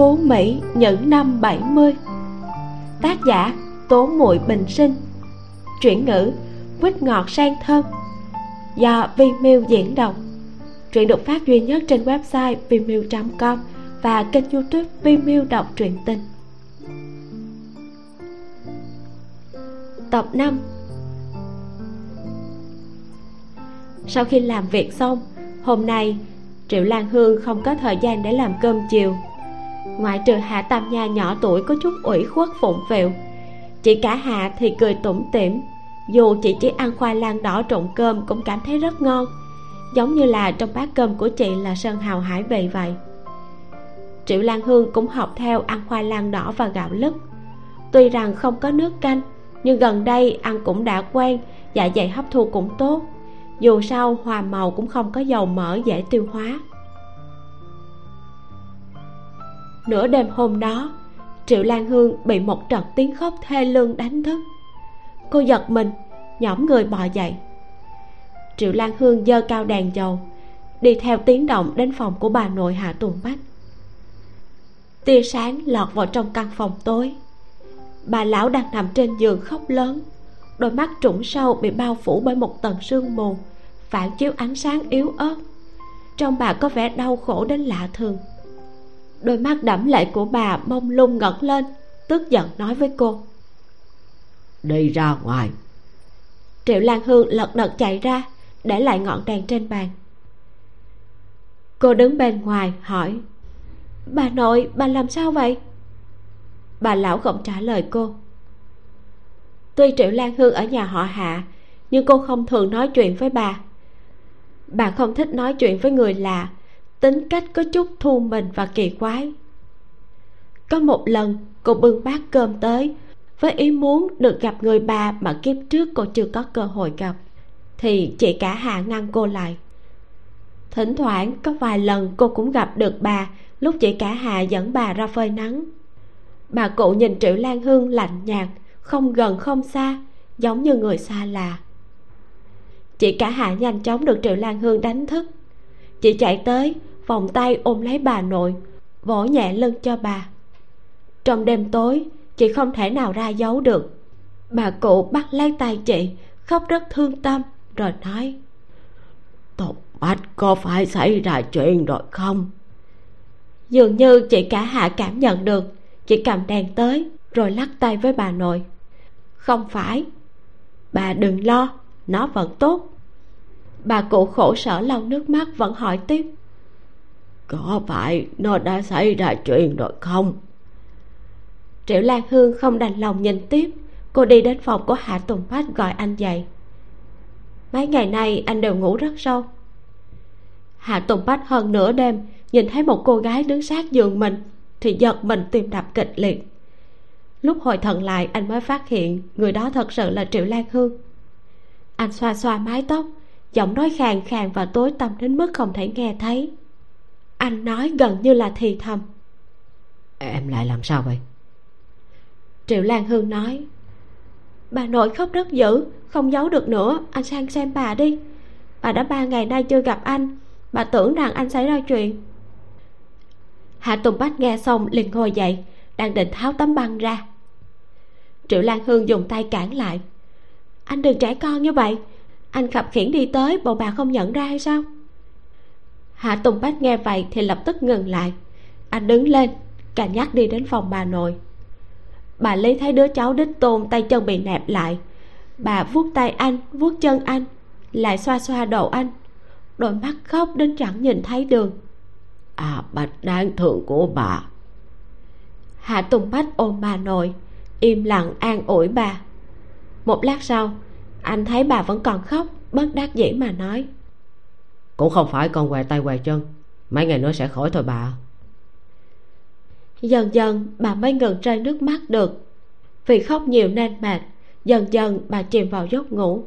phú mỹ những năm 70 tác giả tố muội bình sinh. Chuyển ngữ quýt ngọt sang thơm. Do Vimeo diễn đọc. Truyện được phát duy nhất trên website vimeo.com và kênh youtube Vimeo đọc truyện tình. Tập 5 sau khi làm việc xong, hôm nay triệu lan hương không có thời gian để làm cơm chiều ngoại trừ hạ tam nha nhỏ tuổi có chút ủy khuất phụng phịu chị cả hạ thì cười tủm tỉm, dù chị chỉ ăn khoai lang đỏ trộn cơm cũng cảm thấy rất ngon, giống như là trong bát cơm của chị là sơn hào hải vị vậy. Triệu lan hương cũng học theo ăn khoai lang đỏ và gạo lứt. Tuy rằng không có nước canh, nhưng gần đây ăn cũng đã quen dạ dày hấp thu cũng tốt, dù sao hòa màu cũng không có dầu mỡ dễ tiêu hóa. Nửa đêm hôm đó, triệu lan hương bị một trận tiếng khóc thê lương đánh thức. Cô giật mình, nhõm người bò dậy. Triệu lan hương giơ cao đèn dầu, đi theo tiếng động đến phòng của bà nội hạ tùng bách. Tia sáng lọt vào trong căn phòng tối. Bà lão đang nằm trên giường khóc lớn, đôi mắt trũng sâu bị bao phủ bởi một tầng sương mù, phản chiếu ánh sáng yếu ớt. Trong bà có vẻ đau khổ đến lạ thường đôi mắt đẫm lệ của bà mông lung ngẩng lên tức giận nói với cô. Đi ra ngoài. Triệu lan hương lật đật chạy ra để lại ngọn đèn trên bàn. Cô đứng bên ngoài hỏi bà nội bà làm sao vậy? Bà lão không trả lời cô. Tuy triệu lan hương ở nhà họ hạ nhưng cô không thường nói chuyện với bà. Bà không thích nói chuyện với người lạ tính cách có chút thu mình và kỳ quái. Có một lần, cô bưng bát cơm tới, với ý muốn được gặp người bà mà kiếp trước cô chưa có cơ hội gặp, thì chị cả hạ ngăn cô lại. Thỉnh thoảng, có vài lần cô cũng gặp được bà, lúc chị cả hạ dẫn bà ra phơi nắng. Bà cụ nhìn triệu lan hương lạnh nhạt, không gần không xa, giống như người xa lạ. Chị cả hạ nhanh chóng được triệu lan hương đánh thức. Chị chạy tới vòng tay ôm lấy bà nội vỗ nhẹ lưng cho bà. Trong đêm tối chị không thể nào ra giấu được. Bà cụ bắt lấy tay chị khóc rất thương tâm rồi nói tột bách có phải xảy ra chuyện rồi không? Dường như chị cả hạ cảm nhận được chị cầm đèn tới rồi lắc tay với bà nội. Không phải bà đừng lo nó vẫn tốt. Bà cụ khổ sở lau nước mắt vẫn hỏi tiếp có phải nó đã xảy ra chuyện rồi không? Triệu lan hương không đành lòng nhìn tiếp. Cô đi đến phòng của hạ tùng bách gọi anh dậy. Mấy ngày nay anh đều ngủ rất sâu. Hạ tùng bách hơn nửa đêm nhìn thấy một cô gái đứng sát giường mình thì giật mình tìm đập kịch liệt. Lúc hồi thần lại, anh mới phát hiện người đó thật sự là triệu lan hương. Anh xoa xoa mái tóc, giọng nói khàn khàn và tối tăm đến mức không thể nghe thấy anh nói gần như là thì thầm. Em lại làm sao vậy? Triệu lan hương nói bà nội khóc rất dữ không giấu được nữa anh sang xem bà đi. Bà đã ba ngày nay chưa gặp anh bà tưởng rằng anh xảy ra chuyện. Hạ tùng bách nghe xong liền ngồi dậy đang định tháo tấm băng ra. Triệu lan hương dùng tay cản lại anh đừng trẻ con như vậy anh khập khiển đi tới bộ bà không nhận ra hay sao hạ tùng bách nghe vậy thì lập tức ngừng lại. Anh đứng lên cảnh nhắc đi đến phòng bà nội. Bà lý thấy đứa cháu đích tôn tay chân bị nẹp lại. Bà vuốt tay anh vuốt chân anh lại xoa xoa đầu anh. Đôi mắt khóc đến chẳng nhìn thấy đường. À bạch đáng thương của bà. Hạ tùng bách ôm bà nội im lặng an ủi bà. Một lát sau anh thấy bà vẫn còn khóc bất đắc dĩ mà nói cũng không phải còn què tay què chân. Mấy ngày nữa sẽ khỏi thôi bà. Dần dần bà mới ngừng rơi nước mắt được. Vì khóc nhiều nên mệt dần dần bà chìm vào giấc ngủ.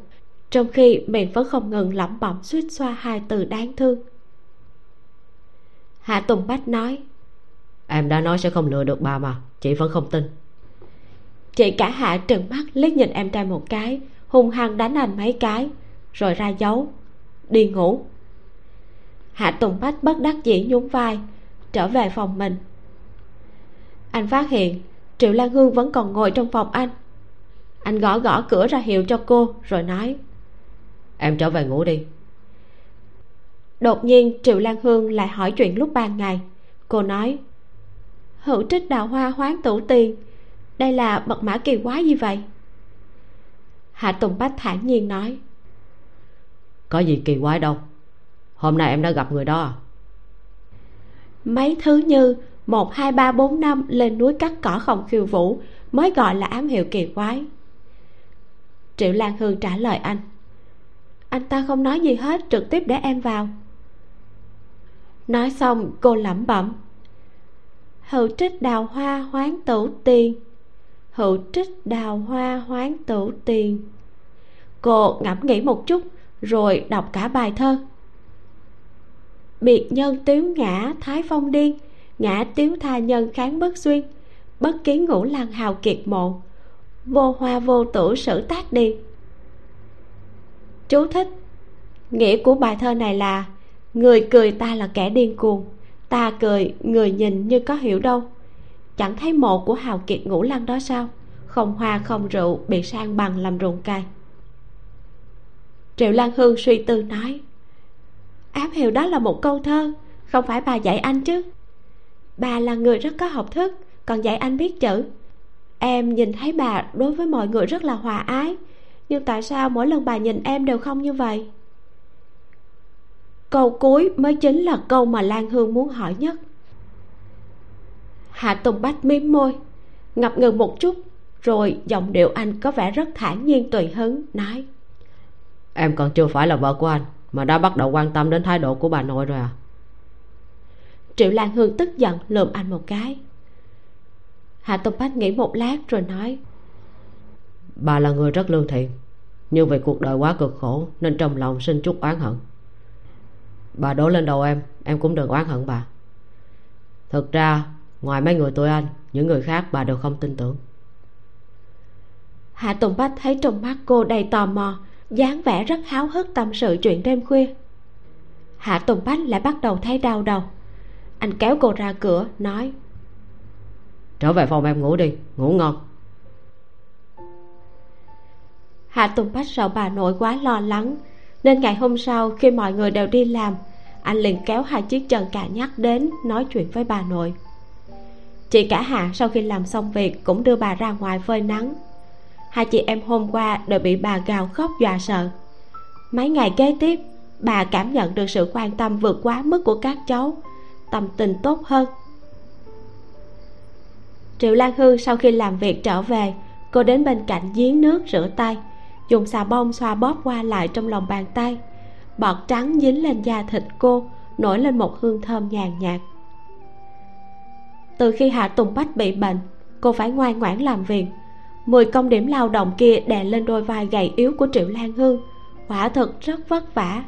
Trong khi miệng vẫn không ngừng lẩm bẩm suýt xoa hai từ đáng thương. Hạ tùng bách nói em đã nói sẽ không lừa được bà mà chị vẫn không tin. Chị cả hạ trừng mắt liếc nhìn em trai một cái hung hăng đánh anh mấy cái rồi ra dấu đi ngủ hạ tùng bách bất đắc dĩ nhún vai trở về phòng mình. Anh phát hiện triệu lan hương vẫn còn ngồi trong phòng anh. Anh gõ gõ cửa ra hiệu cho cô rồi nói em trở về ngủ đi. Đột nhiên triệu lan hương lại hỏi chuyện lúc ban ngày. Cô nói hữu trích đào hoa hoán tủ tiền đây là mật mã kỳ quái gì vậy? Hạ tùng bách thản nhiên nói có gì kỳ quái đâu hôm nay em đã gặp người đó. Mấy thứ như một, hai, ba, bốn, năm lên núi cắt cỏ không khiêu vũ mới gọi là ám hiệu kỳ quái. Triệu lan hương trả lời anh. Anh ta không nói gì hết, trực tiếp để em vào. Nói xong, cô lẩm bẩm. Hữu trích đào hoa hoán tử tiền. Hữu trích đào hoa hoán tử tiền. Cô ngẫm nghĩ một chút, rồi đọc cả bài thơ biệt nhân tiếu ngã thái phong điên, ngã tiếu tha nhân kháng bất xuyên bất kiến ngũ lăng hào kiệt mộ, vô hoa vô tử sử tác đi. Chú thích, nghĩa của bài thơ này là, người cười ta là kẻ điên cuồng, ta cười, người nhìn như có hiểu đâu. Chẳng thấy mộ của hào kiệt ngũ lăng đó sao? Không hoa không rượu, bị sang bằng làm ruộng cày. Triệu lan hương suy tư nói ám hiệu đó là một câu thơ, không phải bà dạy anh chứ. Bà là người rất có học thức, còn dạy anh biết chữ. Em nhìn thấy bà đối với mọi người rất là hòa ái, nhưng tại sao mỗi lần bà nhìn em đều không như vậy? Câu cuối mới chính là câu mà lan hương muốn hỏi nhất. Hạ tùng bách mím môi, ngập ngừng một chút, rồi giọng điệu anh có vẻ rất thản nhiên tùy hứng, nói. Em còn chưa phải là vợ của anh mà đã bắt đầu quan tâm đến thái độ của bà nội rồi à? Triệu lan hương tức giận lườm anh một cái. Hạ tùng bách nghĩ một lát rồi nói bà là người rất lương thiện nhưng vì cuộc đời quá cực khổ nên trong lòng sinh chút oán hận. Bà đổ lên đầu em em cũng đừng oán hận bà. Thực ra ngoài mấy người tụi anh những người khác bà đều không tin tưởng. Hạ tùng bách thấy trong mắt cô đầy tò mò dáng vẻ rất háo hức tâm sự chuyện đêm khuya. Hạ tùng bách lại bắt đầu thấy đau đầu. Anh kéo cô ra cửa nói trở về phòng em ngủ đi ngủ ngon. Hạ tùng bách sợ bà nội quá lo lắng nên ngày hôm sau khi mọi người đều đi làm anh liền kéo hai chiếc chân cà nhắc đến nói chuyện với bà nội. Chị cả hạ sau khi làm xong việc cũng đưa bà ra ngoài phơi nắng hai chị em hôm qua đều bị bà gào khóc dọa sợ. Mấy ngày kế tiếp, bà cảm nhận được sự quan tâm vượt quá mức của các cháu, tâm tình tốt hơn. Triệu lan hương sau khi làm việc trở về, cô đến bên cạnh giếng nước rửa tay, dùng xà bông xoa bóp qua lại trong lòng bàn tay. Bọt trắng dính lên da thịt cô, nổi lên một hương thơm nhàn nhạt. Từ khi hạ tùng bách bị bệnh, cô phải ngoan ngoãn làm việc mười công điểm lao động kia đè lên đôi vai gầy yếu của triệu lan hương. Quả thực rất vất vả.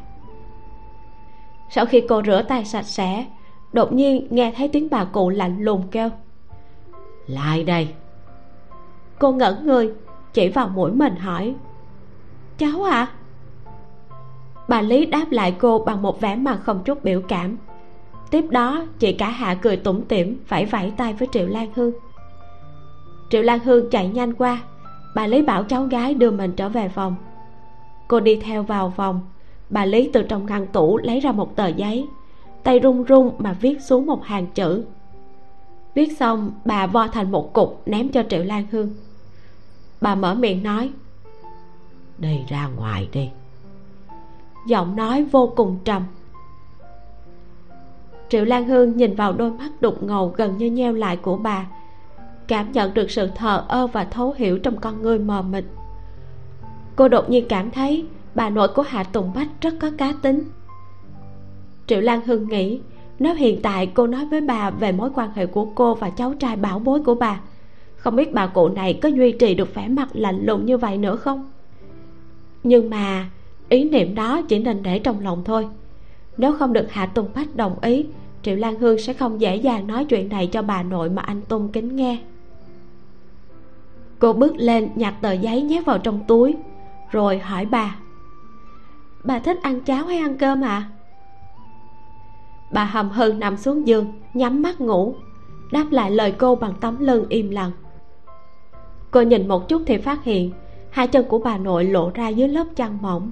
Sau khi cô rửa tay sạch sẽ đột nhiên nghe thấy tiếng bà cụ lạnh lùng kêu. Lại đây. Cô ngẩn người chỉ vào mũi mình hỏi. Cháu à bà lý đáp lại cô bằng một vẻ mặt không chút biểu cảm. Tiếp đó chị cả hạ cười tủm tỉm vẫy vẫy tay với triệu lan hương triệu lan hương chạy nhanh qua. Bà lý bảo cháu gái đưa mình trở về phòng. Cô đi theo vào phòng. Bà lý từ trong ngăn tủ lấy ra một tờ giấy. Tay run run mà viết xuống một hàng chữ. Viết xong bà vo thành một cục ném cho triệu lan hương. Bà mở miệng nói đi ra ngoài đi. Giọng nói vô cùng trầm. Triệu lan hương nhìn vào đôi mắt đục ngầu gần như nheo lại của bà cảm nhận được sự thờ ơ và thấu hiểu trong con người mờ mịt. Cô đột nhiên cảm thấy bà nội của hạ tùng bách rất có cá tính. Triệu lan hưng nghĩ, nếu hiện tại cô nói với bà về mối quan hệ của cô và cháu trai bảo bối của bà, không biết bà cụ này có duy trì được vẻ mặt lạnh lùng như vậy nữa không? Nhưng mà, ý niệm đó chỉ nên để trong lòng thôi. Nếu không được hạ tùng bách đồng ý, triệu lan hương sẽ không dễ dàng nói chuyện này cho bà nội mà anh tôn kính nghe cô bước lên nhặt tờ giấy nhét vào trong túi. Rồi hỏi bà bà thích ăn cháo hay ăn cơm ạ? À? bà hầm hừ nằm xuống giường, nhắm mắt ngủ, đáp lại lời cô bằng tấm lưng im lặng. Cô nhìn một chút thì phát hiện hai chân của bà nội lộ ra dưới lớp chăn mỏng.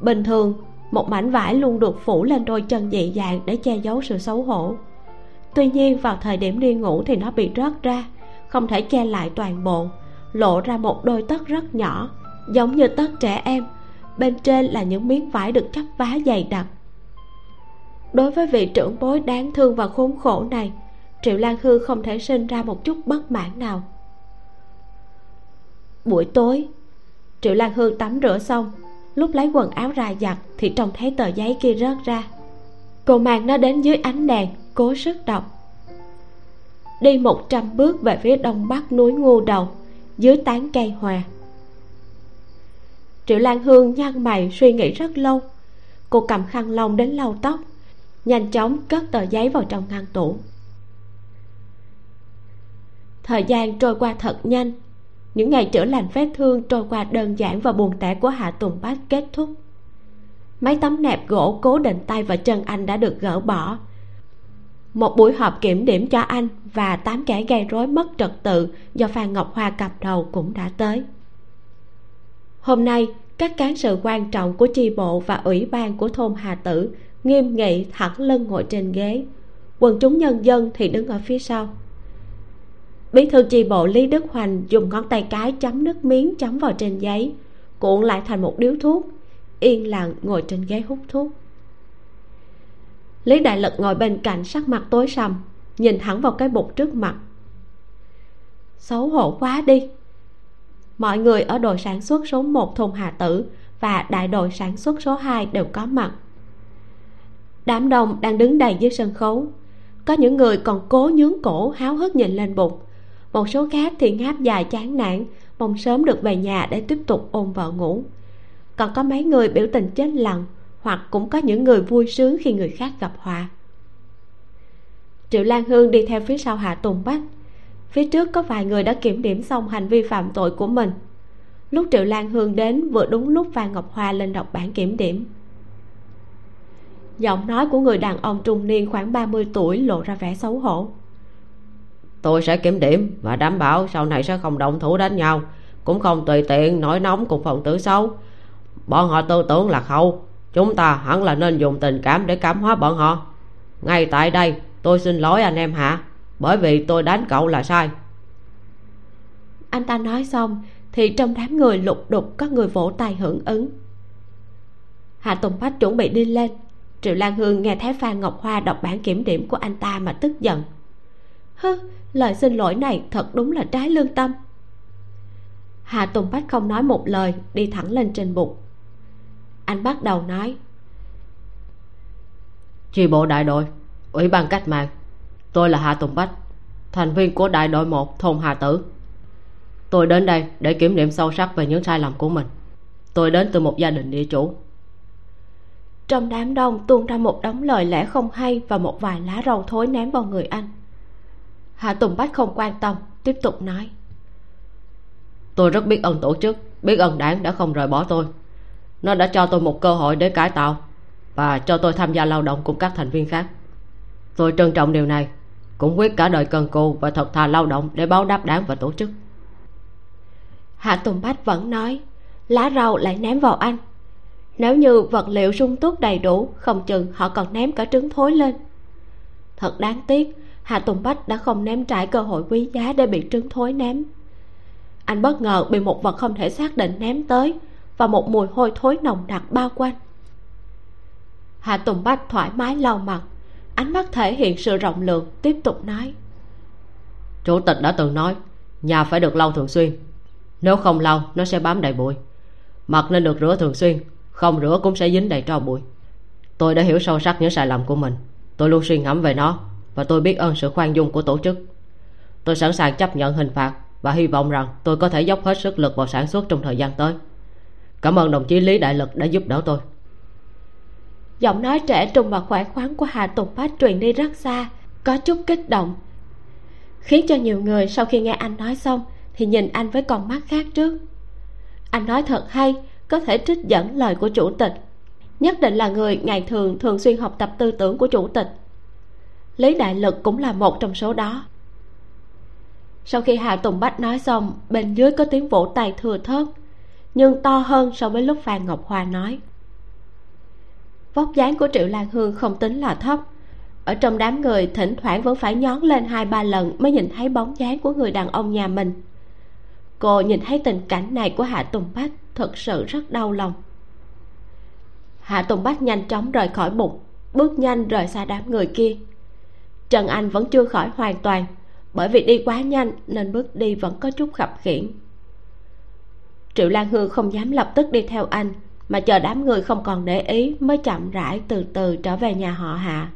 Bình thường, một mảnh vải luôn được phủ lên đôi chân dị dạng để che giấu sự xấu hổ. Tuy nhiên, vào thời điểm đi ngủ thì nó bị rớt ra, không thể che lại toàn bộ lộ ra một đôi tất rất nhỏ, giống như tất trẻ em. Bên trên là những miếng vải được chắp vá dày đặc. Đối với vị trưởng bối đáng thương và khốn khổ này, triệu lan hư không thể sinh ra một chút bất mãn nào. Buổi tối, triệu lan hương tắm rửa xong, lúc lấy quần áo ra giặt thì trông thấy tờ giấy kia rớt ra. Cô mang nó đến dưới ánh đèn, cố sức đọc. Đi một trăm bước về phía đông bắc núi ngu đầu dưới tán cây hòa. Triệu lan hương nhăn mày suy nghĩ rất lâu. Cô cầm khăn lông đến lau tóc, nhanh chóng cất tờ giấy vào trong ngăn tủ. Thời gian trôi qua thật nhanh. Những ngày chữa lành vết thương trôi qua đơn giản và buồn tẻ của hạ tùng bách kết thúc. Mấy tấm nẹp gỗ cố định tay và chân anh đã được gỡ bỏ một buổi họp kiểm điểm cho anh và tám kẻ gây rối mất trật tự do phan ngọc hoa cầm đầu cũng đã tới. Hôm nay, các cán sự quan trọng của chi bộ và ủy ban của thôn hà tử nghiêm nghị thẳng lưng ngồi trên ghế. Quần chúng nhân dân thì đứng ở phía sau. Bí thư chi bộ lý đức hoành dùng ngón tay cái chấm nước miếng chấm vào trên giấy cuộn lại thành một điếu thuốc, yên lặng ngồi trên ghế hút thuốc lý đại lực ngồi bên cạnh sắc mặt tối sầm, nhìn thẳng vào cái bục trước mặt. Xấu hổ quá đi. Mọi người ở đội sản xuất số 1 thùng Hà Tử và đại đội sản xuất số 2 đều có mặt. Đám đông đang đứng đầy dưới sân khấu. Có những người còn cố nhướng cổ, háo hức nhìn lên bục. Một số khác thì ngáp dài chán nản, mong sớm được về nhà để tiếp tục ôm vợ ngủ. Còn có mấy người biểu tình chết lặng hoặc cũng có những người vui sướng khi người khác gặp họa. Triệu lan hương đi theo phía sau hạ tùng bách. Phía trước có vài người đã kiểm điểm xong hành vi phạm tội của mình. Lúc triệu lan hương đến vừa đúng lúc phan ngọc hoa lên đọc bản kiểm điểm. Giọng nói của người đàn ông trung niên khoảng 30 tuổi lộ ra vẻ xấu hổ. Tôi sẽ kiểm điểm và đảm bảo sau này sẽ không động thủ đánh nhau. Cũng không tùy tiện, nổi nóng cùng phòng tử xấu. Bọn họ tư tưởng là khâu chúng ta hẳn là nên dùng tình cảm để cảm hóa bọn họ. Ngay tại đây, tôi xin lỗi anh em hạ bởi vì tôi đánh cậu là sai. Anh ta nói xong, thì trong đám người lục đục có người vỗ tay hưởng ứng. Hạ tùng bách chuẩn bị đi lên. Triệu lan hương nghe thấy phan ngọc hoa đọc bản kiểm điểm của anh ta mà tức giận. Hứ, lời xin lỗi này thật đúng là trái lương tâm. Hạ tùng bách không nói một lời, đi thẳng lên trên bục anh bắt đầu nói. Chi bộ đại đội ủy ban cách mạng tôi là hạ tùng bách thành viên của đại đội một thôn hà tử. Tôi đến đây để kiểm điểm sâu sắc về những sai lầm của mình. Tôi đến từ một gia đình địa chủ. Trong đám đông tuôn ra một đống lời lẽ không hay và một vài lá rau thối ném vào người anh. Hạ tùng bách không quan tâm tiếp tục nói. Tôi rất biết ơn tổ chức biết ơn đảng đã không rời bỏ tôi nó đã cho tôi một cơ hội để cải tạo và cho tôi tham gia lao động cùng các thành viên khác. Tôi trân trọng điều này, cũng quyết cả đời cần cù và thật thà lao động để báo đáp đảng và tổ chức. Hạ tùng bách vẫn nói, lá rau lại ném vào anh. Nếu như vật liệu sung túc đầy đủ, không chừng họ còn ném cả trứng thối lên. Thật đáng tiếc, hạ tùng bách đã không ném trải cơ hội quý giá để bị trứng thối ném. Anh bất ngờ bị một vật không thể xác định ném tới và một mùi hôi thối nồng nặc bao quanh. Hạ tùng bách thoải mái lau mặt, ánh mắt thể hiện sự rộng lượng, tiếp tục nói. Chủ tịch đã từng nói, nhà phải được lau thường xuyên. Nếu không lau, nó sẽ bám đầy bụi. Mặt nên được rửa thường xuyên, không rửa cũng sẽ dính đầy tro bụi. Tôi đã hiểu sâu sắc những sai lầm của mình. Tôi luôn suy ngẫm về nó, và tôi biết ơn sự khoan dung của tổ chức. Tôi sẵn sàng chấp nhận hình phạt và hy vọng rằng tôi có thể dốc hết sức lực vào sản xuất trong thời gian tới cảm ơn đồng chí lý đại lực đã giúp đỡ tôi. Giọng nói trẻ trung và khỏe khoắn của hà tùng bách truyền đi rất xa, có chút kích động. Khiến cho nhiều người sau khi nghe anh nói xong thì nhìn anh với con mắt khác trước. Anh nói thật hay, có thể trích dẫn lời của chủ tịch. Nhất định là người ngày thường thường xuyên học tập tư tưởng của chủ tịch. Lý đại lực cũng là một trong số đó. Sau khi hà tùng bách nói xong, bên dưới có tiếng vỗ tay thừa thớt nhưng to hơn so với lúc phan ngọc hoa nói. Vóc dáng của triệu lan hương không tính là thấp. Ở trong đám người, thỉnh thoảng vẫn phải nhón lên hai ba lần mới nhìn thấy bóng dáng của người đàn ông nhà mình. Cô nhìn thấy tình cảnh này của hạ tùng bách, thật sự rất đau lòng. Hạ tùng bách nhanh chóng rời khỏi bụng, bước nhanh rời xa đám người kia. Trần anh vẫn chưa khỏi hoàn toàn, bởi vì đi quá nhanh nên bước đi vẫn có chút khập khiễng triệu lan hương không dám lập tức đi theo anh, mà chờ đám người không còn để ý mới chậm rãi từ từ trở về nhà họ hạ.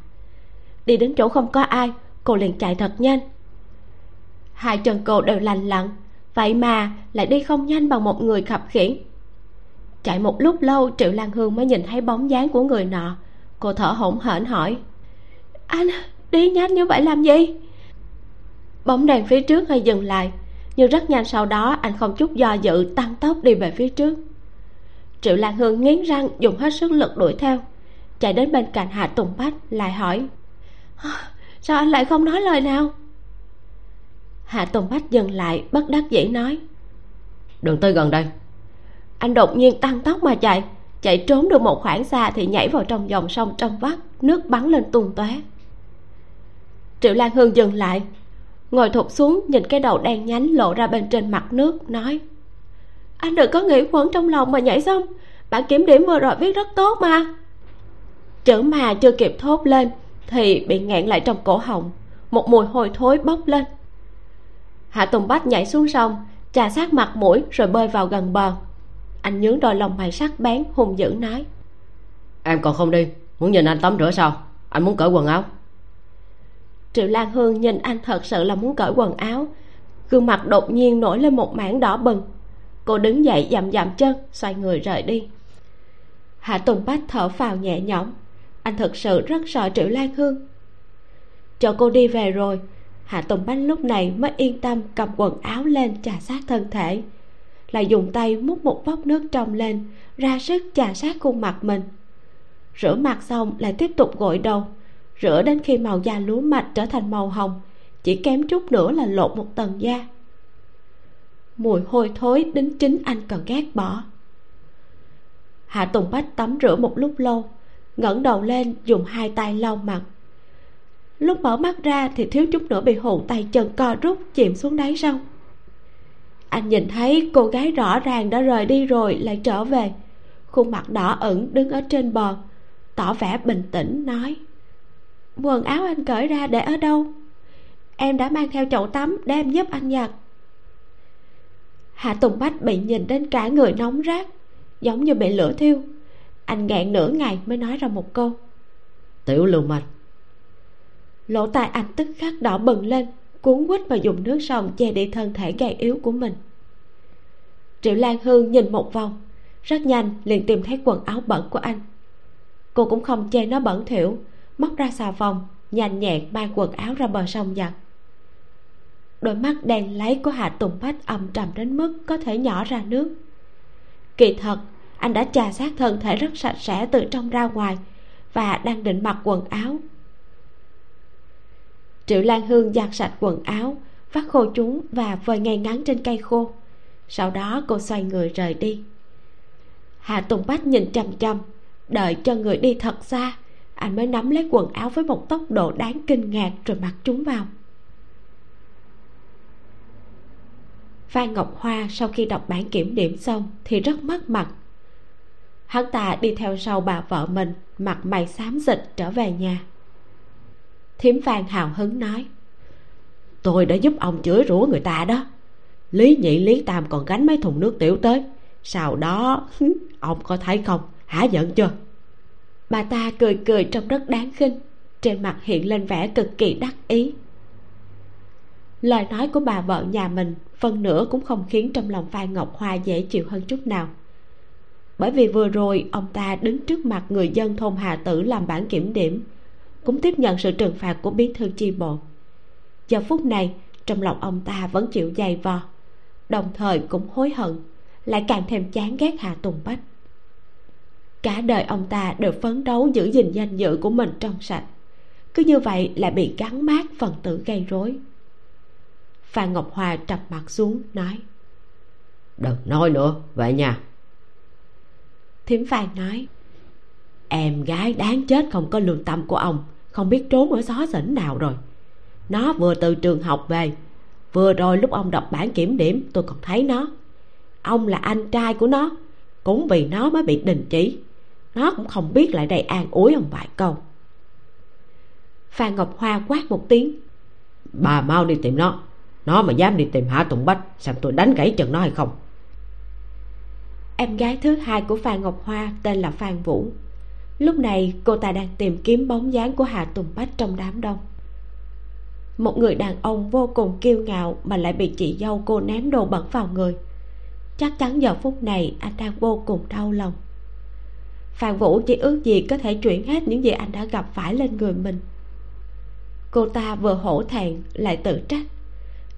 Đi đến chỗ không có ai, cô liền chạy thật nhanh. Hai chân cô đều lành lặn, vậy mà lại đi không nhanh bằng một người khập khiễng. Chạy một lúc lâu, triệu lan hương mới nhìn thấy bóng dáng của người nọ. Cô thở hổn hển hỏi, anh, đi nhanh như vậy làm gì? Bóng đèn phía trước hơi dừng lại nhưng rất nhanh sau đó anh không chút do dự tăng tốc đi về phía trước. Triệu lan hương nghiến răng dùng hết sức lực đuổi theo. Chạy đến bên cạnh hạ tùng bách lại hỏi sao anh lại không nói lời nào? Hạ tùng bách dừng lại bất đắc dĩ nói đừng tới gần đây. Anh đột nhiên tăng tốc mà chạy chạy trốn được một khoảng xa thì nhảy vào trong dòng sông trong vắt nước bắn lên tung tóe. Triệu lan hương dừng lại ngồi thụt xuống, nhìn cái đầu đen nhánh lộ ra bên trên mặt nước, nói, anh đừng có nghĩ quẩn trong lòng mà nhảy xong. Bạn kiểm điểm vừa rồi viết rất tốt mà. Chữ mà chưa kịp thốt lên thì bị nghẹn lại trong cổ họng, một mùi hôi thối bốc lên. Hạ tùng bách nhảy xuống sông, trà sát mặt mũi rồi bơi vào gần bờ. Anh nhướng đôi lòng mày sắc bén, hung dữ nói, em còn không đi, muốn nhìn anh tắm rửa sao? Anh muốn cởi quần áo? Triệu lan hương nhìn anh thật sự là muốn cởi quần áo. Gương mặt đột nhiên nổi lên một mảng đỏ bừng. Cô đứng dậy dậm dậm chân, xoay người rời đi. Hạ tùng bách thở phào nhẹ nhõm. Anh thật sự rất sợ triệu lan hương. Cho cô đi về rồi, hạ tùng bách lúc này mới yên tâm cầm quần áo lên trà sát thân thể. Lại dùng tay múc một vóc nước trong lên, ra sức trà sát khuôn mặt mình. Rửa mặt xong lại tiếp tục gội đầu rửa đến khi màu da lúa mạch trở thành màu hồng, chỉ kém chút nữa là lột một tầng da. Mùi hôi thối đến chính anh còn ghét bỏ. Hạ tùng bách tắm rửa một lúc lâu, ngẩng đầu lên dùng hai tay lau mặt. Lúc mở mắt ra thì thiếu chút nữa bị hụt tay chân co rút chìm xuống đáy sông anh nhìn thấy cô gái rõ ràng đã rời đi rồi lại trở về, khuôn mặt đỏ ửng đứng ở trên bờ, tỏ vẻ bình tĩnh, nói quần áo anh cởi ra để ở đâu? Em đã mang theo chậu tắm để em giúp anh giặt. Hạ tùng bách bị nhìn đến cả người nóng rát giống như bị lửa thiêu. Anh ngẹn nửa ngày mới nói ra một câu. Tiểu lưu mạch. Lỗ tai anh tức khắc đỏ bừng lên cuốn quýt và dùng nước sông che đi thân thể gầy yếu của mình. Triệu lan hương nhìn một vòng rất nhanh liền tìm thấy quần áo bẩn của anh. Cô cũng không chê nó bẩn thỉu móc ra xà phòng nhanh nhẹn mang quần áo ra bờ sông giặt. Đôi mắt đen lấy của hạ tùng bách âm trầm đến mức có thể nhỏ ra nước. Kỳ thật, anh đã trà sát thân thể rất sạch sẽ từ trong ra ngoài và đang định mặc quần áo. Triệu lan hương giặt sạch quần áo, vắt khô chúng và phơi ngay ngắn trên cây khô. Sau đó cô xoay người rời đi. Hạ tùng bách nhìn chằm chằm, đợi cho người đi thật xa anh mới nắm lấy quần áo với một tốc độ đáng kinh ngạc rồi mặc chúng vào. Phan ngọc hoa sau khi đọc bản kiểm điểm xong thì rất mất mặt. Hắn ta đi theo sau bà vợ mình, mặt mày xám xịt trở về nhà. Thím phan hào hứng nói, tôi đã giúp ông chửi rủa người ta đó. Lý nhị, lý tam còn gánh mấy thùng nước tiểu tới. Sau đó, ông có thấy không? Hả giận chưa? Bà ta cười cười trông rất đáng khinh, trên mặt hiện lên vẻ cực kỳ đắc ý. Lời nói của bà vợ nhà mình phần nửa cũng không khiến trong lòng phan ngọc hoa dễ chịu hơn chút nào. Bởi vì vừa rồi ông ta đứng trước mặt người dân thôn hà tử làm bản kiểm điểm, cũng tiếp nhận sự trừng phạt của bí thư chi bộ. Giờ phút này, trong lòng ông ta vẫn chịu dày vò, đồng thời cũng hối hận, lại càng thêm chán ghét hà tùng bách cả đời ông ta đều phấn đấu giữ gìn danh dự của mình trong sạch. Cứ như vậy lại bị gắn mát phần tử gây rối. Phan ngọc hoa trầm mặt xuống nói đừng nói nữa vậy nha. Thím phan nói em gái đáng chết không có lương tâm của ông không biết trốn ở xó xỉnh nào rồi. Nó vừa từ trường học về vừa rồi lúc ông đọc bản kiểm điểm tôi còn thấy nó. Ông là anh trai của nó cũng vì nó mới bị đình chỉ nó cũng không biết lại đây an ủi ông vài câu. Phan ngọc hoa quát một tiếng. Bà mau đi tìm nó. Nó mà dám đi tìm hạ tùng bách, xem tôi đánh gãy chân nó hay không. Em gái thứ hai của phan ngọc hoa tên là phan vũ. Lúc này cô ta đang tìm kiếm bóng dáng của hạ tùng bách trong đám đông. Một người đàn ông vô cùng kiêu ngạo mà lại bị chị dâu cô ném đồ bẩn vào người. Chắc chắn giờ phút này anh đang vô cùng đau lòng phan vũ chỉ ước gì có thể chuyển hết những gì anh đã gặp phải lên người mình. Cô ta vừa hổ thẹn lại tự trách.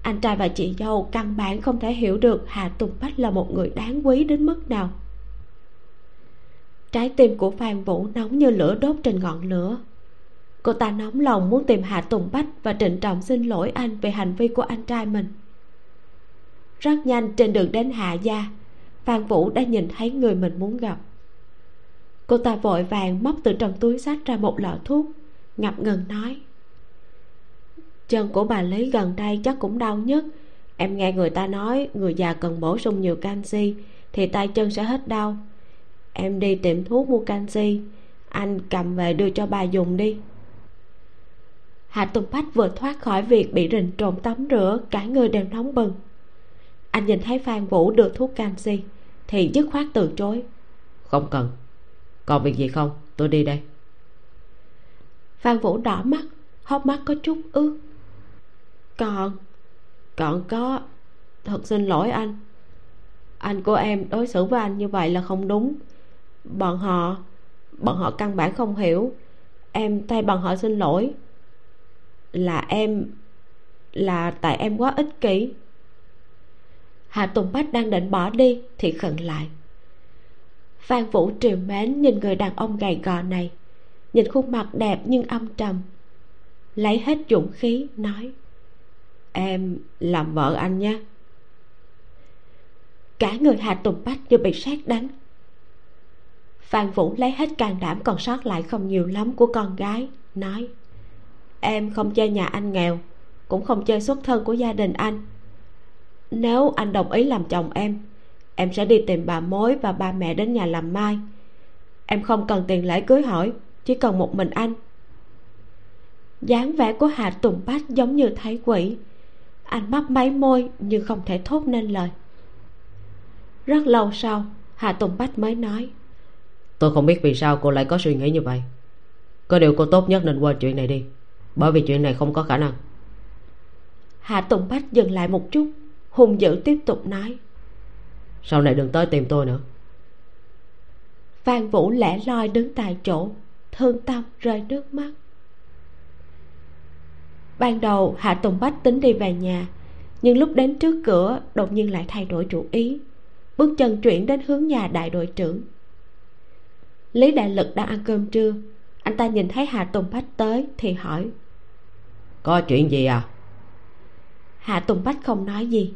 Anh trai và chị dâu căn bản không thể hiểu được hà tùng bách là một người đáng quý đến mức nào. Trái tim của phan vũ nóng như lửa đốt trên ngọn lửa. Cô ta nóng lòng muốn tìm hạ tùng bách và trịnh trọng xin lỗi anh về hành vi của anh trai mình. Rất nhanh trên đường đến hạ gia phan vũ đã nhìn thấy người mình muốn gặp cô ta vội vàng móc từ trong túi sách ra một lọ thuốc, ngập ngừng nói. Chân của bà lý gần đây chắc cũng đau nhất. Em nghe người ta nói người già cần bổ sung nhiều canxi thì tay chân sẽ hết đau. Em đi tiệm thuốc mua canxi. Anh cầm về đưa cho bà dùng đi. Hạ tùng bách vừa thoát khỏi việc bị rình trộm tắm rửa, cả người đều nóng bừng. Anh nhìn thấy phan vũ được thuốc canxi thì dứt khoát từ chối. Không cần còn việc gì không? Tôi đi đây. Phan vũ đỏ mắt, hốc mắt có chút ướt còn còn có, thật xin lỗi anh. Anh của em đối xử với anh như vậy là không đúng. Bọn họ bọn họ căn bản không hiểu. Em thay bọn họ xin lỗi. Là em, là tại em quá ích kỷ. Hà tùng bách đang định bỏ đi thì khẩn lại phan vũ triều mến nhìn người đàn ông gầy gò này. Nhìn khuôn mặt đẹp nhưng âm trầm. Lấy hết dũng khí, nói, em làm vợ anh nhé cả người hà tùng bách như bị sát đánh. Phan vũ lấy hết can đảm còn sót lại không nhiều lắm của con gái, nói, em không chơi nhà anh nghèo, cũng không chơi xuất thân của gia đình anh. Nếu anh đồng ý làm chồng em em sẽ đi tìm bà mối và ba mẹ đến nhà làm mai. Em không cần tiền lễ cưới hỏi chỉ cần một mình anh. Dáng vẻ của hạ tùng bách giống như thấy quỷ. Anh mấp máy môi nhưng không thể thốt nên lời. Rất lâu sau hạ tùng bách mới nói tôi không biết vì sao cô lại có suy nghĩ như vậy. Có điều cô tốt nhất nên quên chuyện này đi bởi vì chuyện này không có khả năng. Hạ tùng bách dừng lại một chút hùng dữ tiếp tục nói sau này đừng tới tìm tôi nữa. Phan vũ lẻ loi đứng tại chỗ thương tâm rơi nước mắt. Ban đầu hạ tùng bách tính đi về nhà nhưng lúc đến trước cửa đột nhiên lại thay đổi chủ ý bước chân chuyển đến hướng nhà đại đội trưởng. Lý đại lực đang ăn cơm trưa anh ta nhìn thấy hạ tùng bách tới thì hỏi có chuyện gì à? Hạ tùng bách không nói gì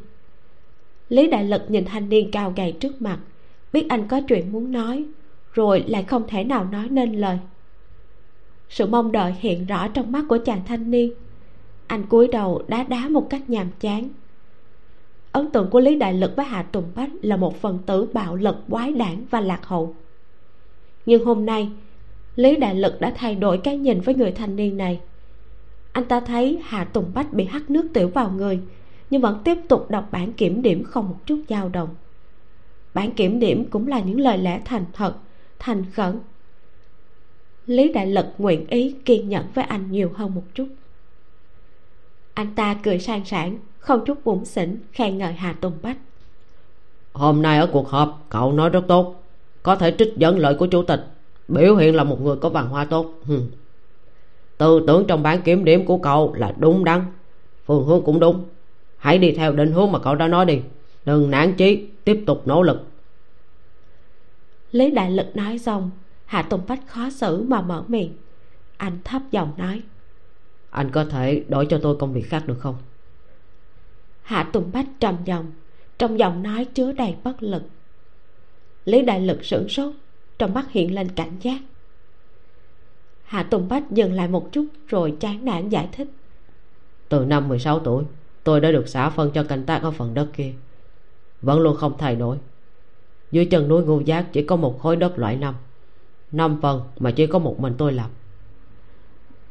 lý đại lực nhìn thanh niên cao gầy trước mặt, biết anh có chuyện muốn nói, rồi lại không thể nào nói nên lời. Sự mong đợi hiện rõ trong mắt của chàng thanh niên. Anh cúi đầu đá đá một cách nhàm chán. Ấn tượng của lý đại lực với hạ tùng bách là một phần tử bạo lực, quái đản và lạc hậu. Nhưng hôm nay, lý đại lực đã thay đổi cái nhìn với người thanh niên này. Anh ta thấy hạ tùng bách bị hắt nước tiểu vào người nhưng vẫn tiếp tục đọc bản kiểm điểm không một chút dao động. Bản kiểm điểm cũng là những lời lẽ thành thật, thành khẩn. Lý đại lực nguyện ý kiên nhẫn với anh nhiều hơn một chút. Anh ta cười sang sảng, không chút bụng xỉn khen ngợi hà tùng bách. Hôm nay ở cuộc họp, cậu nói rất tốt. Có thể trích dẫn lời của chủ tịch, biểu hiện là một người có văn hóa tốt. Tư tưởng trong bản kiểm điểm của cậu là đúng đắn, phương hướng cũng đúng hãy đi theo định hướng mà cậu đã nói đi. Đừng nản chí tiếp tục nỗ lực. Lý đại lực nói xong hạ tùng bách khó xử mà mở miệng. Anh thấp giọng nói. Anh có thể đổi cho tôi công việc khác được không? Hạ tùng bách trầm giọng trong giọng nói chứa đầy bất lực. Lý đại lực sửng sốt trong mắt hiện lên cảnh giác. Hạ tùng bách dừng lại một chút rồi chán nản giải thích. Từ năm 16 tuổi tôi đã được xã phân cho canh tác ở phần đất kia. Vẫn luôn không thay đổi. Dưới chân núi ngô giác chỉ có một khối đất loại năm. Năm phần mà chỉ có một mình tôi làm.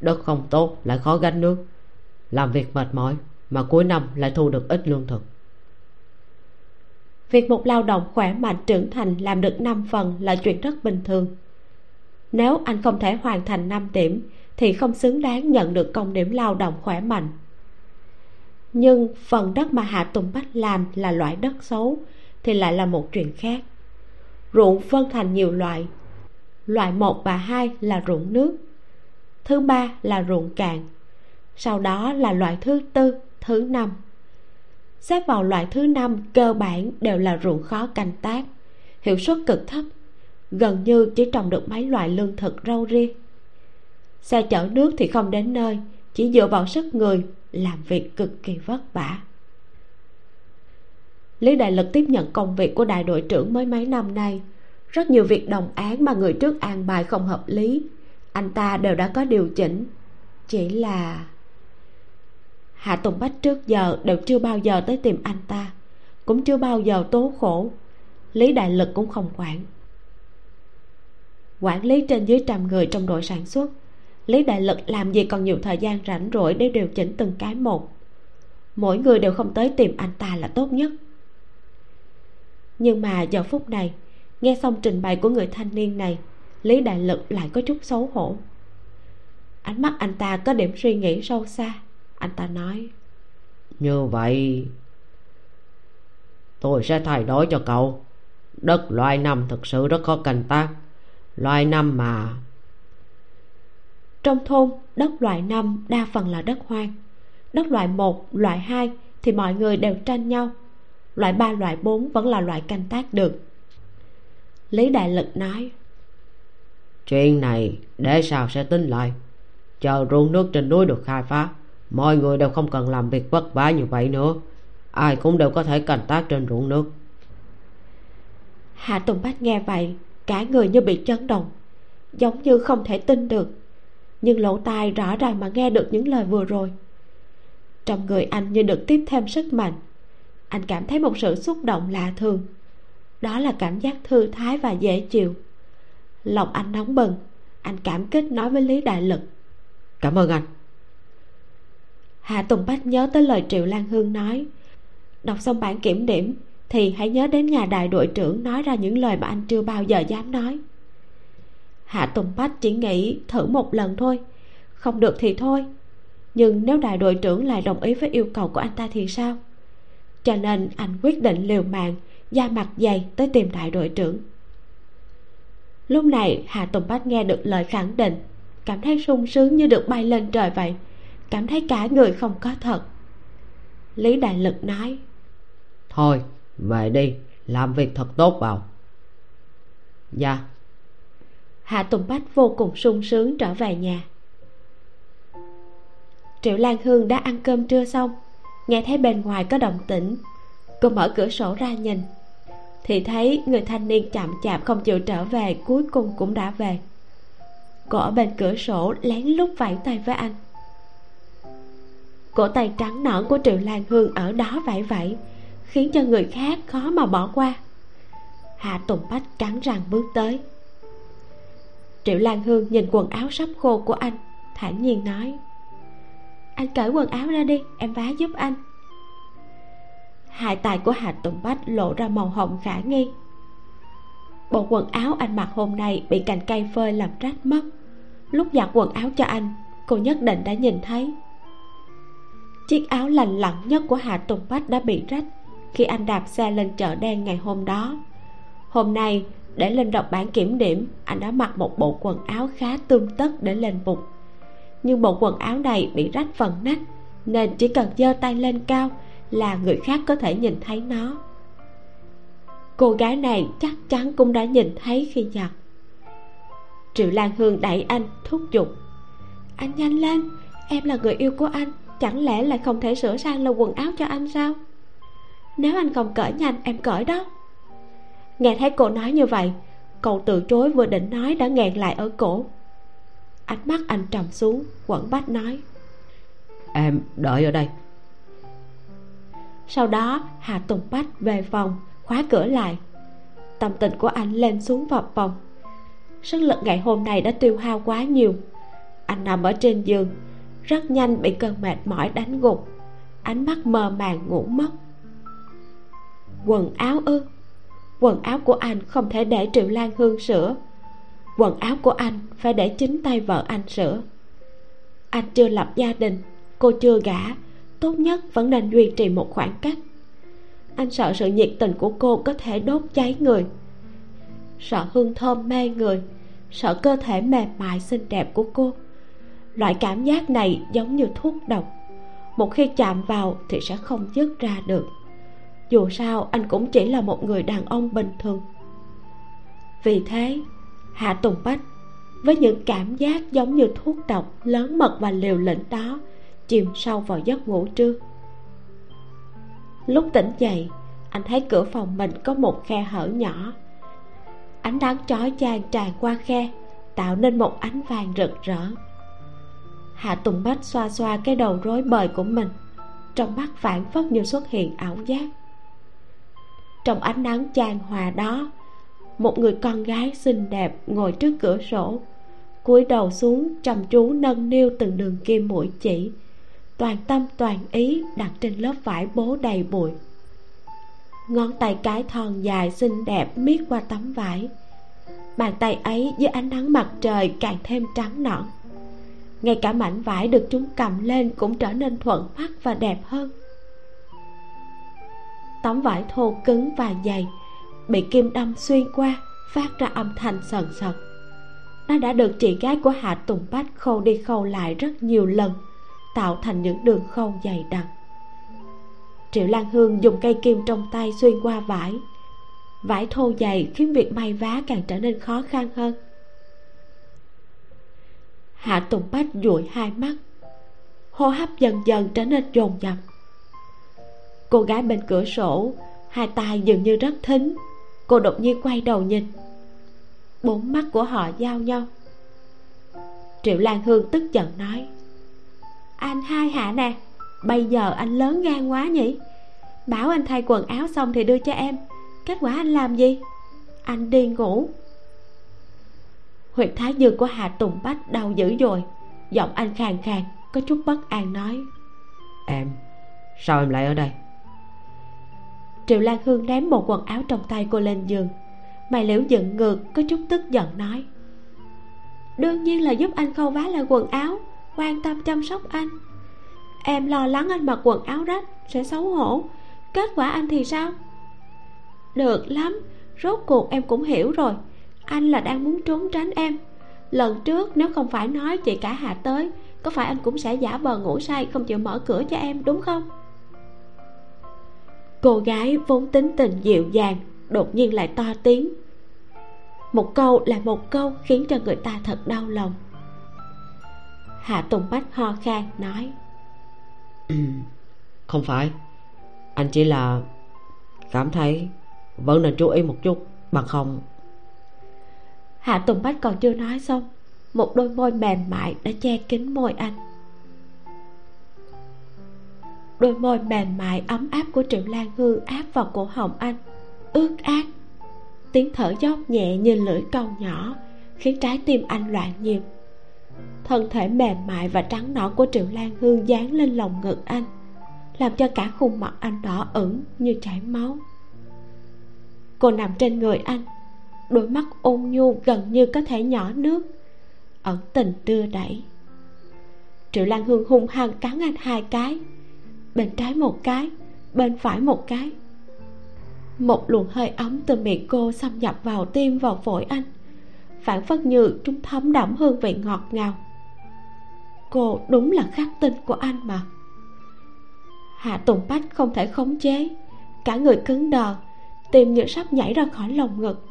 Đất không tốt, lại khó gánh nước. Làm việc mệt mỏi, mà cuối năm lại thu được ít lương thực. Việc một lao động khỏe mạnh trưởng thành làm được năm phần là chuyện rất bình thường. Nếu anh không thể hoàn thành năm điểm, thì không xứng đáng nhận được công điểm lao động khỏe mạnh nhưng phần đất mà hạ tùng bách làm là loại đất xấu, thì lại là một chuyện khác. Ruộng phân thành nhiều loại. Loại một và hai là ruộng nước. Thứ ba là ruộng cạn. Sau đó là loại thứ tư, thứ năm. Xếp vào loại thứ năm, cơ bản đều là ruộng khó canh tác. Hiệu suất cực thấp. Gần như chỉ trồng được mấy loại lương thực rau riêng. Xe chở nước thì không đến nơi, chỉ dựa vào sức người làm việc cực kỳ vất vả. Lý đại lực tiếp nhận công việc của đại đội trưởng mới mấy năm nay. Rất nhiều việc đồng án mà người trước an bài không hợp lý. Anh ta đều đã có điều chỉnh. Chỉ là hạ tùng bách trước giờ đều chưa bao giờ tới tìm anh ta. Cũng chưa bao giờ tố khổ. Lý đại lực cũng không quản. Quản lý trên dưới trăm người trong đội sản xuất lý đại lực làm gì còn nhiều thời gian rảnh rỗi để điều chỉnh từng cái một? Mỗi người đều không tới tìm anh ta là tốt nhất. Nhưng mà giờ phút này, nghe xong trình bày của người thanh niên này, lý đại lực lại có chút xấu hổ. Ánh mắt anh ta có điểm suy nghĩ sâu xa. Anh ta nói, như vậy, tôi sẽ thay đổi cho cậu. Đất loài năm thực sự rất khó canh tác. Loài năm mà trong thôn đất loại năm đa phần là đất hoang. Đất loại một loại hai thì mọi người đều tranh nhau. Loại ba loại bốn vẫn là loại canh tác được. Lý đại lực nói chuyện này để sao sẽ tính lại? Chờ ruộng nước trên núi được khai phá mọi người đều không cần làm việc vất vả như vậy nữa. Ai cũng đều có thể canh tác trên ruộng nước. Hạ tùng bách nghe vậy cả người như bị chấn động giống như không thể tin được nhưng lỗ tai rõ ràng mà nghe được những lời vừa rồi. Trong người anh như được tiếp thêm sức mạnh anh cảm thấy một sự xúc động lạ thường. Đó là cảm giác thư thái và dễ chịu. Lòng anh nóng bừng anh cảm kích nói với lý đại lực. Cảm ơn anh. Hạ tùng bách nhớ tới lời triệu lan hương nói. Đọc xong bản kiểm điểm thì hãy nhớ đến nhà đại đội trưởng nói ra những lời mà anh chưa bao giờ dám nói hạ tùng bách chỉ nghĩ thử một lần thôi. Không được thì thôi. Nhưng nếu đại đội trưởng lại đồng ý với yêu cầu của anh ta thì sao? Cho nên anh quyết định liều mạng, da mặt dày tới tìm đại đội trưởng. Lúc này hạ tùng bách nghe được lời khẳng định, cảm thấy sung sướng như được bay lên trời vậy, cảm thấy cả người không có thật. Lý đại lực nói, thôi, về đi, làm việc thật tốt vào. Dạ hạ tùng bách vô cùng sung sướng trở về nhà. Triệu lan hương đã ăn cơm trưa xong, nghe thấy bên ngoài có động tĩnh. Cô mở cửa sổ ra nhìn, thì thấy người thanh niên chậm chạp không chịu trở về, cuối cùng cũng đã về. Cô ở bên cửa sổ lén lút vẫy tay với anh. Cổ tay trắng nõn của triệu lan hương ở đó vẫy vẫy, khiến cho người khác khó mà bỏ qua. Hạ tùng bách cắn răng bước tới triệu lan hương nhìn quần áo sắp khô của anh, thản nhiên nói. Anh cởi quần áo ra đi, em vá giúp anh. Hai tay của hạ tùng bách lộ ra màu hồng khả nghi. Bộ quần áo anh mặc hôm nay bị cành cây phơi làm rách mất. Lúc giặt quần áo cho anh, cô nhất định đã nhìn thấy. Chiếc áo lành lặn nhất của hạ tùng bách đã bị rách khi anh đạp xe lên chợ đen ngày hôm đó. Hôm nay để lên đọc bản kiểm điểm, anh đã mặc một bộ quần áo khá tươm tất để lên bục. Nhưng bộ quần áo này bị rách phần nách, nên chỉ cần giơ tay lên cao là người khác có thể nhìn thấy nó. Cô gái này chắc chắn cũng đã nhìn thấy khi giặt triệu lan hương đẩy anh thúc giục. Anh nhanh lên, em là người yêu của anh, chẳng lẽ lại không thể sửa sang lại quần áo cho anh sao? Nếu anh không cởi nhanh, em cởi đó nghe thấy cô nói như vậy cậu từ chối vừa định nói đã nghẹn lại ở cổ. Ánh mắt anh trầm xuống quẩn bách nói em đợi ở đây. Sau đó hà tùng bách về phòng khóa cửa lại. Tâm tình của anh lên xuống vập vòng sức lực ngày hôm nay đã tiêu hao quá nhiều. Anh nằm ở trên giường rất nhanh bị cơn mệt mỏi đánh gục. Ánh mắt mờ màng ngủ mất. Quần áo ư quần áo của anh không thể để triệu lan hương sửa. Quần áo của anh phải để chính tay vợ anh sửa. Anh chưa lập gia đình, cô chưa gả, tốt nhất vẫn nên duy trì một khoảng cách. Anh sợ sự nhiệt tình của cô có thể đốt cháy người. Sợ hương thơm mê người, sợ cơ thể mềm mại xinh đẹp của cô. Loại cảm giác này giống như thuốc độc. Một khi chạm vào thì sẽ không dứt ra được dù sao, anh cũng chỉ là một người đàn ông bình thường. Vì thế, hạ tùng bách, với những cảm giác giống như thuốc độc lớn mật và liều lĩnh đó, chìm sâu vào giấc ngủ trưa. Lúc tỉnh dậy, anh thấy cửa phòng mình có một khe hở nhỏ. Ánh nắng chói chang tràn qua khe, tạo nên một ánh vàng rực rỡ. Hạ tùng bách xoa xoa cái đầu rối bời của mình, trong mắt phản phất như xuất hiện ảo giác trong ánh nắng chan hòa đó. Một người con gái xinh đẹp ngồi trước cửa sổ, cúi đầu xuống chăm chú nâng niu từng đường kim mũi chỉ. Toàn tâm toàn ý đặt trên lớp vải bố đầy bụi. Ngón tay cái thon dài xinh đẹp miết qua tấm vải. Bàn tay ấy dưới ánh nắng mặt trời càng thêm trắng nõn. Ngay cả mảnh vải được chúng cầm lên cũng trở nên thuận mắt và đẹp hơn tấm vải thô cứng và dày, bị kim đâm xuyên qua, phát ra âm thanh sần sật nó đã được chị gái của hạ tùng bách khâu đi khâu lại rất nhiều lần, tạo thành những đường khâu dày đặc. Triệu lan hương dùng cây kim trong tay xuyên qua vải. Vải thô dày khiến việc may vá càng trở nên khó khăn hơn. Hạ tùng bách dụi hai mắt, hô hấp dần dần trở nên dồn dập cô gái bên cửa sổ, hai tay dường như rất thính. Cô đột nhiên quay đầu nhìn. Bốn mắt của họ giao nhau. Triệu lan hương tức giận nói, anh hai hạ nè, bây giờ anh lớn gan quá nhỉ? Bảo anh thay quần áo xong thì đưa cho em. Kết quả anh làm gì? Anh đi ngủ. Huyệt thái dương của hà tùng bách đau dữ dội, giọng anh khàn khàn, có chút bất an nói, em, sao em lại ở đây? Triệu lan hương ném một quần áo trong tay cô lên giường. Mày liễu dựng ngược, có chút tức giận nói. Đương nhiên là giúp anh khâu vá lại quần áo, quan tâm chăm sóc anh. Em lo lắng anh mặc quần áo rách, sẽ xấu hổ. Kết quả anh thì sao? Được lắm, rốt cuộc em cũng hiểu rồi. Anh là đang muốn trốn tránh em. Lần trước nếu không phải nói chị cả hạ tới, có phải anh cũng sẽ giả vờ ngủ say không chịu mở cửa cho em, đúng không? Cô gái vốn tính tình dịu dàng đột nhiên lại to tiếng. Một câu là một câu khiến cho người ta thật đau lòng. Hạ tùng bách ho khan nói. Không phải anh chỉ là cảm thấy vẫn nên chú ý một chút bằng không. Hạ tùng bách còn chưa nói xong một đôi môi mềm mại đã che kín môi anh đôi môi mềm mại ấm áp của triệu lan hương áp vào cổ họng anh. Ướt át tiếng thở dốc nhẹ như lưỡi câu nhỏ, khiến trái tim anh loạn nhịp. Thân thể mềm mại và trắng nõn của triệu lan hương dán lên lòng ngực anh, làm cho cả khuôn mặt anh đỏ ửng như chảy máu. Cô nằm trên người anh, đôi mắt ôn nhu gần như có thể nhỏ nước, ẩn tình đưa đẩy. Triệu lan hương hung hăng cắn anh hai cái bên trái một cái, bên phải một cái. Một luồng hơi ấm từ miệng cô xâm nhập vào tim vào phổi anh, phản phất như chúng thấm đẫm hương vị ngọt ngào. Cô đúng là khắc tinh của anh mà. Hạ tùng bách không thể khống chế, cả người cứng đờ tim như sắp nhảy ra khỏi lồng ngực.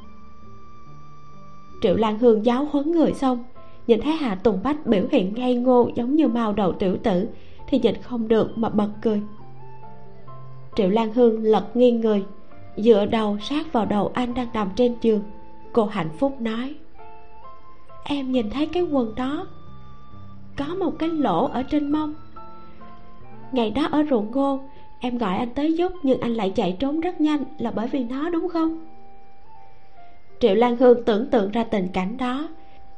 Triệu lan hương giáo huấn người xong, nhìn thấy hạ tùng bách biểu hiện ngây ngô giống như mao đầu tiểu tử thì nhịn không được mà bật cười. Triệu lan hương lật nghiêng người, dựa đầu sát vào đầu anh đang nằm trên giường. Cô hạnh phúc nói, em nhìn thấy cái quần đó, có một cái lỗ ở trên mông. Ngày đó ở ruộng ngô, em gọi anh tới giúp nhưng anh lại chạy trốn rất nhanh là bởi vì nó, đúng không? Triệu lan hương tưởng tượng ra tình cảnh đó,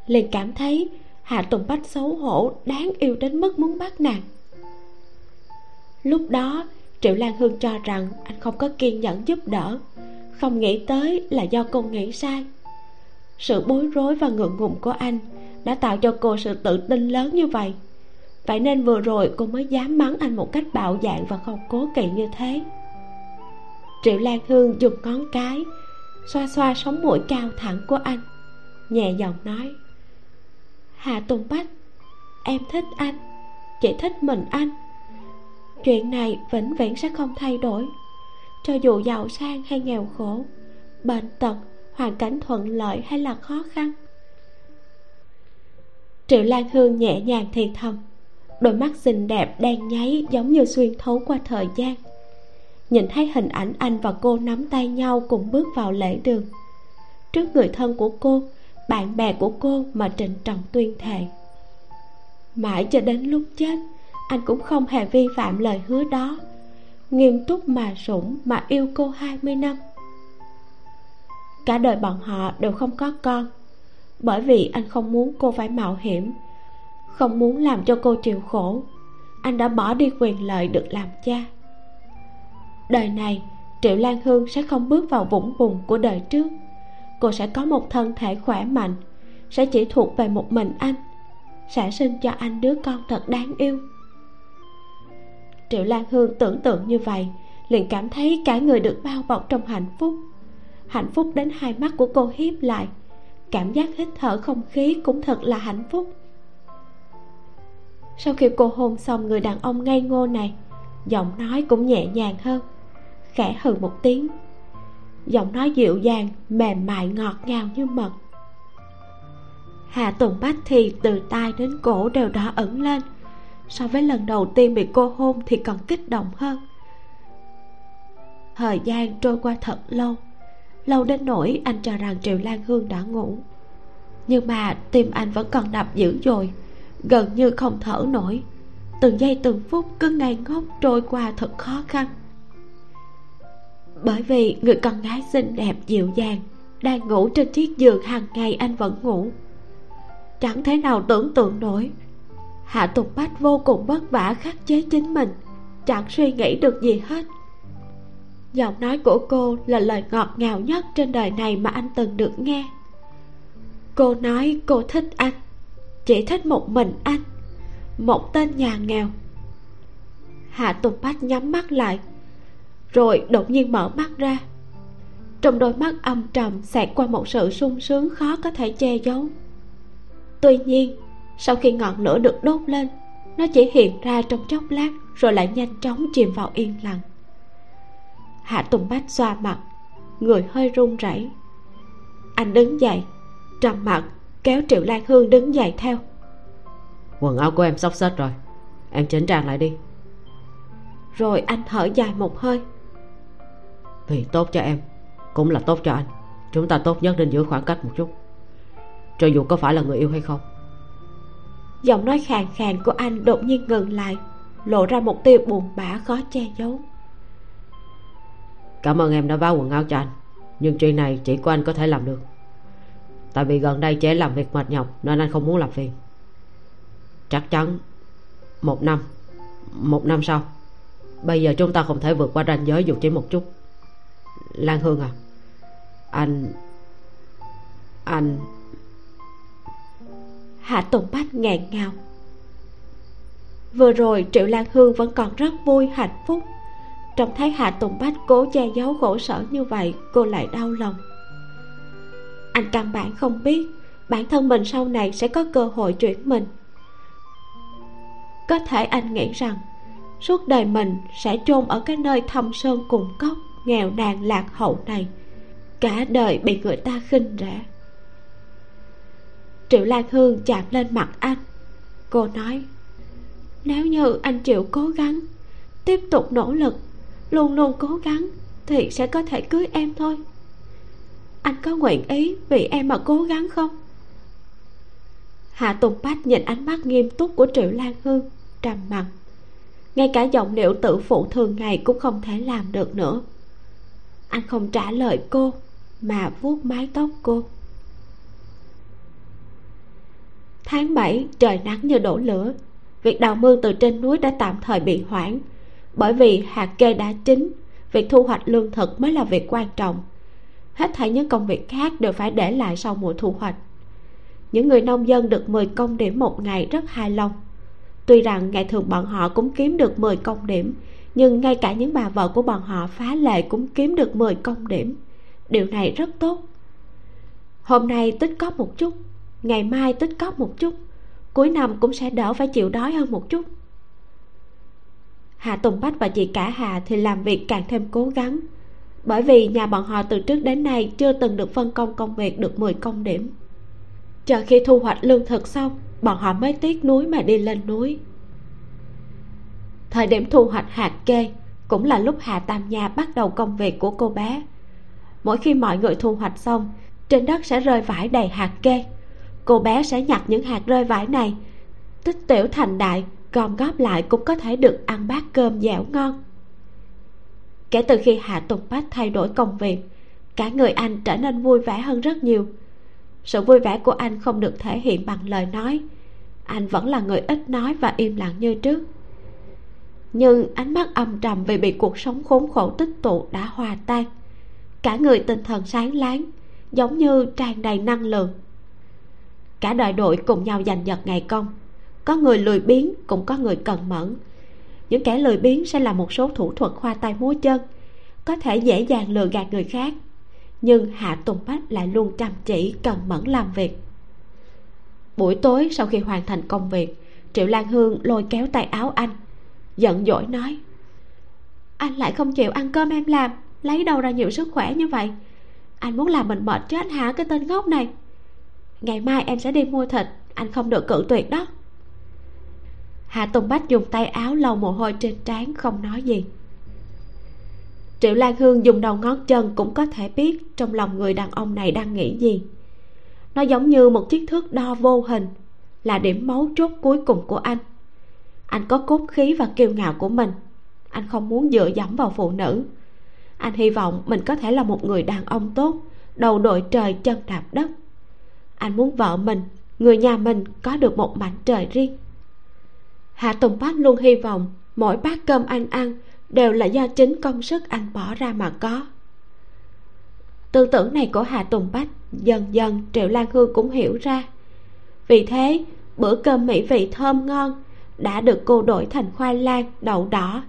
liền cảm thấy hạ tùng bách xấu hổ, đáng yêu đến mức muốn bắt nàng lúc đó, triệu lan hương cho rằng anh không có kiên nhẫn giúp đỡ. Không nghĩ tới là do cô nghĩ sai. Sự bối rối và ngượng ngùng của anh đã tạo cho cô sự tự tin lớn như vậy. Vậy nên vừa rồi cô mới dám mắng anh một cách bạo dạn và không cố kỵ như thế. Triệu lan hương dùng ngón cái, xoa xoa sống mũi cao thẳng của anh, nhẹ giọng nói, hà tùng bách, em thích anh chỉ thích mình anh chuyện này vĩnh viễn sẽ không thay đổi. Cho dù giàu sang hay nghèo khổ, bệnh tật, hoàn cảnh thuận lợi hay là khó khăn, triệu lan hương nhẹ nhàng thì thầm. Đôi mắt xinh đẹp đang nháy giống như xuyên thấu qua thời gian. Nhìn thấy hình ảnh anh và cô nắm tay nhau cùng bước vào lễ đường. Trước người thân của cô, bạn bè của cô mà trịnh trọng tuyên thệ. Mãi cho đến lúc chết anh cũng không hề vi phạm lời hứa đó. Nghiêm túc mà sủng mà yêu cô 20 năm. Cả đời bọn họ đều không có con. Bởi vì anh không muốn cô phải mạo hiểm, không muốn làm cho cô chịu khổ. Anh đã bỏ đi quyền lợi được làm cha. Đời này, triệu lan hương sẽ không bước vào vũng bùn của đời trước. Cô sẽ có một thân thể khỏe mạnh, sẽ chỉ thuộc về một mình anh, sẽ sinh cho anh đứa con thật đáng yêu triệu lan hương tưởng tượng như vậy, liền cảm thấy cả người được bao bọc trong hạnh phúc. Hạnh phúc đến hai mắt của cô hiếp lại, cảm giác hít thở không khí cũng thật là hạnh phúc. Sau khi cô hôn xong người đàn ông ngây ngô này, giọng nói cũng nhẹ nhàng hơn, khẽ hừ một tiếng. Giọng nói dịu dàng, mềm mại ngọt ngào như mật. Hà tùng bách thì từ tai đến cổ đều đỏ ẩn lên so với lần đầu tiên bị cô hôn thì còn kích động hơn. Thời gian trôi qua thật lâu lâu đến nỗi anh cho rằng triệu lan hương đã ngủ. Nhưng mà tim anh vẫn còn đập dữ dội, gần như không thở nổi. Từng giây từng phút cứ ngây ngốc trôi qua thật khó khăn. Bởi vì người con gái xinh đẹp dịu dàng đang ngủ trên chiếc giường hàng ngày anh vẫn ngủ. Chẳng thể nào tưởng tượng nổi hạ tục bách vô cùng vất vả khắc chế chính mình, chẳng suy nghĩ được gì hết. Giọng nói của cô là lời ngọt ngào nhất trên đời này mà anh từng được nghe. Cô nói cô thích anh, chỉ thích một mình anh, một tên nhà nghèo. Hạ tùng bách nhắm mắt lại, rồi đột nhiên mở mắt ra. Trong đôi mắt âm trầm xẹt qua một sự sung sướng khó có thể che giấu. Tuy nhiên sau khi ngọn lửa được đốt lên nó chỉ hiện ra trong chốc lát rồi lại nhanh chóng chìm vào yên lặng. Hạ tùng bách xoa mặt người hơi run rẩy. Anh đứng dậy trầm mặt kéo triệu lan hương đứng dậy theo. Quần áo của em xốc xếch rồi em chỉnh trang lại đi. Rồi anh thở dài một hơi. Vì tốt cho em cũng là tốt cho anh. Chúng ta tốt nhất nên giữ khoảng cách một chút cho dù có phải là người yêu hay không giọng nói khàn khàn của anh đột nhiên ngừng lại, lộ ra một tia buồn bã khó che giấu. Cảm ơn em đã báo quần áo cho anh, nhưng chuyện này chỉ có anh có thể làm được. Tại vì gần đây trẻ làm việc mệt nhọc nên anh không muốn làm phiền. Chắc chắn một năm một năm sau, bây giờ chúng ta không thể vượt qua ranh giới dù chỉ một chút. Lan hương à anh anh hạ tùng bách nghẹn ngào. Vừa rồi triệu lan hương vẫn còn rất vui, hạnh phúc. Trông thấy hạ tùng bách cố che giấu khổ sở như vậy, cô lại đau lòng. Anh căn bản không biết bản thân mình sau này sẽ có cơ hội chuyển mình. Có thể anh nghĩ rằng, suốt đời mình sẽ chôn ở cái nơi thâm sơn cùng cốc, nghèo nàn lạc hậu này. Cả đời bị người ta khinh rẻ triệu lan hương chạm lên mặt anh. Cô nói, nếu như anh chịu cố gắng, tiếp tục nỗ lực, luôn luôn cố gắng thì sẽ có thể cưới em thôi. Anh có nguyện ý vì em mà cố gắng không? Hạ tùng bách nhìn ánh mắt nghiêm túc của triệu lan hương, trầm mặc. Ngay cả giọng điệu tự phụ thường ngày cũng không thể làm được nữa. Anh không trả lời cô, mà vuốt mái tóc cô. Tháng 7 trời nắng như đổ lửa. Việc đào mương từ trên núi đã tạm thời bị hoãn. Bởi vì hạt kê đã chín, việc thu hoạch lương thực mới là việc quan trọng. Hết thảy những công việc khác đều phải để lại sau mùa thu hoạch. Những người nông dân được 10 công điểm một ngày rất hài lòng. Tuy rằng ngày thường bọn họ cũng kiếm được 10 công điểm, nhưng ngay cả những bà vợ của bọn họ phá lệ cũng kiếm được 10 công điểm. Điều này rất tốt. Hôm nay tích có một chút ngày mai tích cóp một chút, cuối năm cũng sẽ đỡ phải chịu đói hơn một chút. Hạ tùng bách và chị cả hà thì làm việc càng thêm cố gắng, bởi vì nhà bọn họ từ trước đến nay chưa từng được phân công công việc được 10 công điểm. Chờ khi thu hoạch lương thực xong, bọn họ mới tiếc núi mà đi lên núi. Thời điểm thu hoạch hạt kê cũng là lúc hà tam nha bắt đầu công việc của cô bé. Mỗi khi mọi người thu hoạch xong, trên đất sẽ rơi vải đầy hạt kê cô bé sẽ nhặt những hạt rơi vải này. Tích tiểu thành đại, gom góp lại cũng có thể được ăn bát cơm dẻo ngon. Kể từ khi hạ tùng bách thay đổi công việc, cả người anh trở nên vui vẻ hơn rất nhiều. Sự vui vẻ của anh không được thể hiện bằng lời nói. Anh vẫn là người ít nói và im lặng như trước. Nhưng ánh mắt âm trầm vì bị cuộc sống khốn khổ tích tụ đã hòa tan. Cả người tinh thần sáng láng, giống như tràn đầy năng lượng cả đội đội cùng nhau giành giật ngày công. Có người lười biếng, cũng có người cần mẫn. Những kẻ lười biếng sẽ là một số thủ thuật khoa tay múa chân, có thể dễ dàng lừa gạt người khác. Nhưng hạ tùng bách lại luôn chăm chỉ, cần mẫn làm việc. Buổi tối sau khi hoàn thành công việc, triệu lan hương lôi kéo tay áo anh, giận dỗi nói, anh lại không chịu ăn cơm em làm, lấy đâu ra nhiều sức khỏe như vậy? Anh muốn làm mình mệt chứ anh hả, cái tên ngốc này? Ngày mai em sẽ đi mua thịt, anh không được cự tuyệt đó. Hạ tùng bách dùng tay áo lau mồ hôi trên trán, không nói gì. Triệu lan hương dùng đầu ngón chân cũng có thể biết trong lòng người đàn ông này đang nghĩ gì. Nó giống như một chiếc thước đo vô hình, là điểm mấu chốt cuối cùng của anh. Anh có cốt khí và kiêu ngạo của mình. Anh không muốn dựa dẫm vào phụ nữ. Anh hy vọng mình có thể là một người đàn ông tốt, đầu đội trời chân đạp đất anh muốn vợ mình, người nhà mình có được một mảnh trời riêng. Hạ tùng bách luôn hy vọng mỗi bát cơm anh ăn đều là do chính công sức anh bỏ ra mà có. Tư tưởng này của hà tùng bách dần dần triệu lan hương cũng hiểu ra. Vì thế, bữa cơm mỹ vị thơm ngon đã được cô đổi thành khoai lang, đậu đỏ.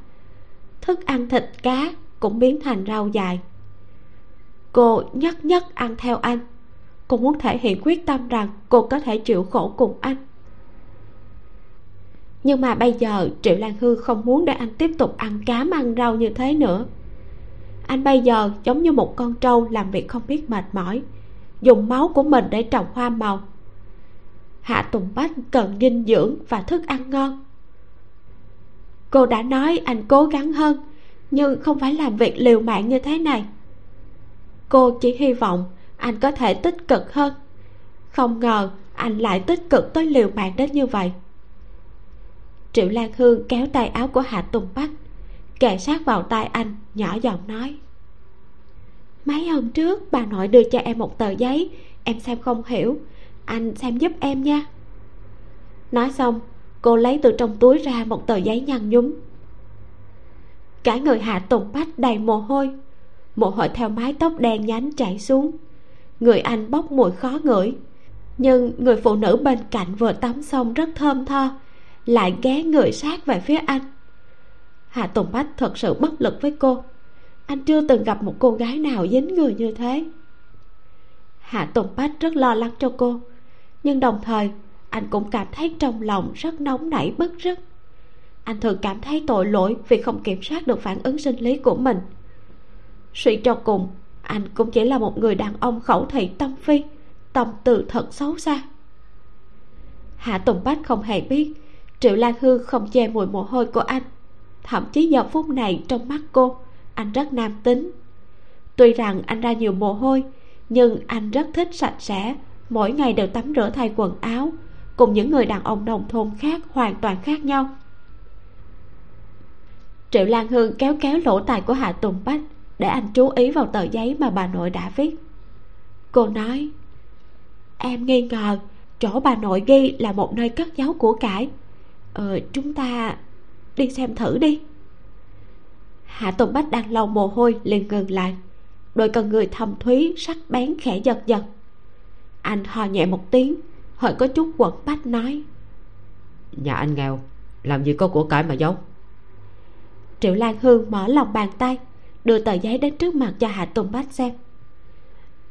Thức ăn thịt cá cũng biến thành rau dài. Cô nhất nhất ăn theo anh cô muốn thể hiện quyết tâm rằng cô có thể chịu khổ cùng anh. Nhưng mà bây giờ triệu lan hương không muốn để anh tiếp tục ăn cám ăn rau như thế nữa. Anh bây giờ giống như một con trâu làm việc không biết mệt mỏi, dùng máu của mình để trồng hoa màu. Hạ tùng bách cần dinh dưỡng và thức ăn ngon. Cô đã nói anh cố gắng hơn, nhưng không phải làm việc liều mạng như thế này. Cô chỉ hy vọng anh có thể tích cực hơn. Không ngờ anh lại tích cực tới liều mạng đến như vậy. Triệu lan hương kéo tay áo của hạ tùng bách kề sát vào tai anh, nhỏ giọng nói. Mấy hôm trước, bà nội đưa cho em một tờ giấy, em xem không hiểu, anh xem giúp em nha. Nói xong, cô lấy từ trong túi ra một tờ giấy nhăn nhúm. Cả người hạ tùng bách đầy mồ hôi mồ hôi theo mái tóc đen nhánh chảy xuống người anh bốc mùi khó ngửi. Nhưng người phụ nữ bên cạnh vừa tắm xong rất thơm tho, lại ghé người sát về phía anh. Hạ tùng bách thật sự bất lực với cô. Anh chưa từng gặp một cô gái nào dính người như thế. Hạ tùng bách rất lo lắng cho cô, nhưng đồng thời, anh cũng cảm thấy trong lòng rất nóng nảy bức rứt. Anh thường cảm thấy tội lỗi vì không kiểm soát được phản ứng sinh lý của mình. Suy cho cùng anh cũng chỉ là một người đàn ông khẩu thị tâm phi, tâm từ thật xấu xa. Hạ tùng bách không hề biết, triệu lan hương không che mùi mồ hôi của anh. Thậm chí giờ phút này trong mắt cô, anh rất nam tính. Tuy rằng anh ra nhiều mồ hôi, nhưng anh rất thích sạch sẽ, mỗi ngày đều tắm rửa thay quần áo, cùng những người đàn ông nông thôn khác hoàn toàn khác nhau. Triệu lan hương kéo kéo lỗ tài của hạ tùng bách để anh chú ý vào tờ giấy mà bà nội đã viết. Cô nói em nghi ngờ chỗ bà nội ghi là một nơi cất giấu của cải. Ờ chúng ta đi xem thử đi. Hạ tùng bách đang lau mồ hôi liền ngừng lại. Đôi con người thầm thúy sắc bén khẽ giật giật. Anh ho nhẹ một tiếng hơi có chút quẩn bách nói nhà anh nghèo làm gì có của cải mà giấu? Triệu lan hương mở lòng bàn tay đưa tờ giấy đến trước mặt cho hạ tùng bách xem.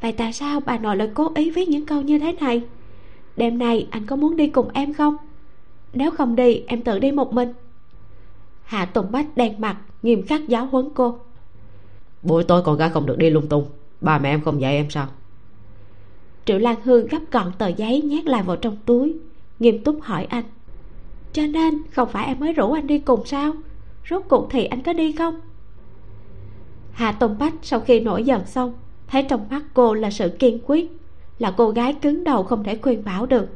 Vậy tại sao bà nội lại cố ý viết những câu như thế này? Đêm nay anh có muốn đi cùng em không? Nếu không đi em tự đi một mình. Hạ tùng bách đen mặt nghiêm khắc giáo huấn cô. Buổi tối con gái không được đi lung tung. Ba mẹ em không dạy em sao? Triệu lan hương gấp gọn tờ giấy nhét lại vào trong túi nghiêm túc hỏi anh. Cho nên không phải em mới rủ anh đi cùng sao? Rốt cuộc thì anh có đi không hà tùng bách sau khi nổi giận xong, thấy trong mắt cô là sự kiên quyết, là cô gái cứng đầu không thể khuyên bảo được.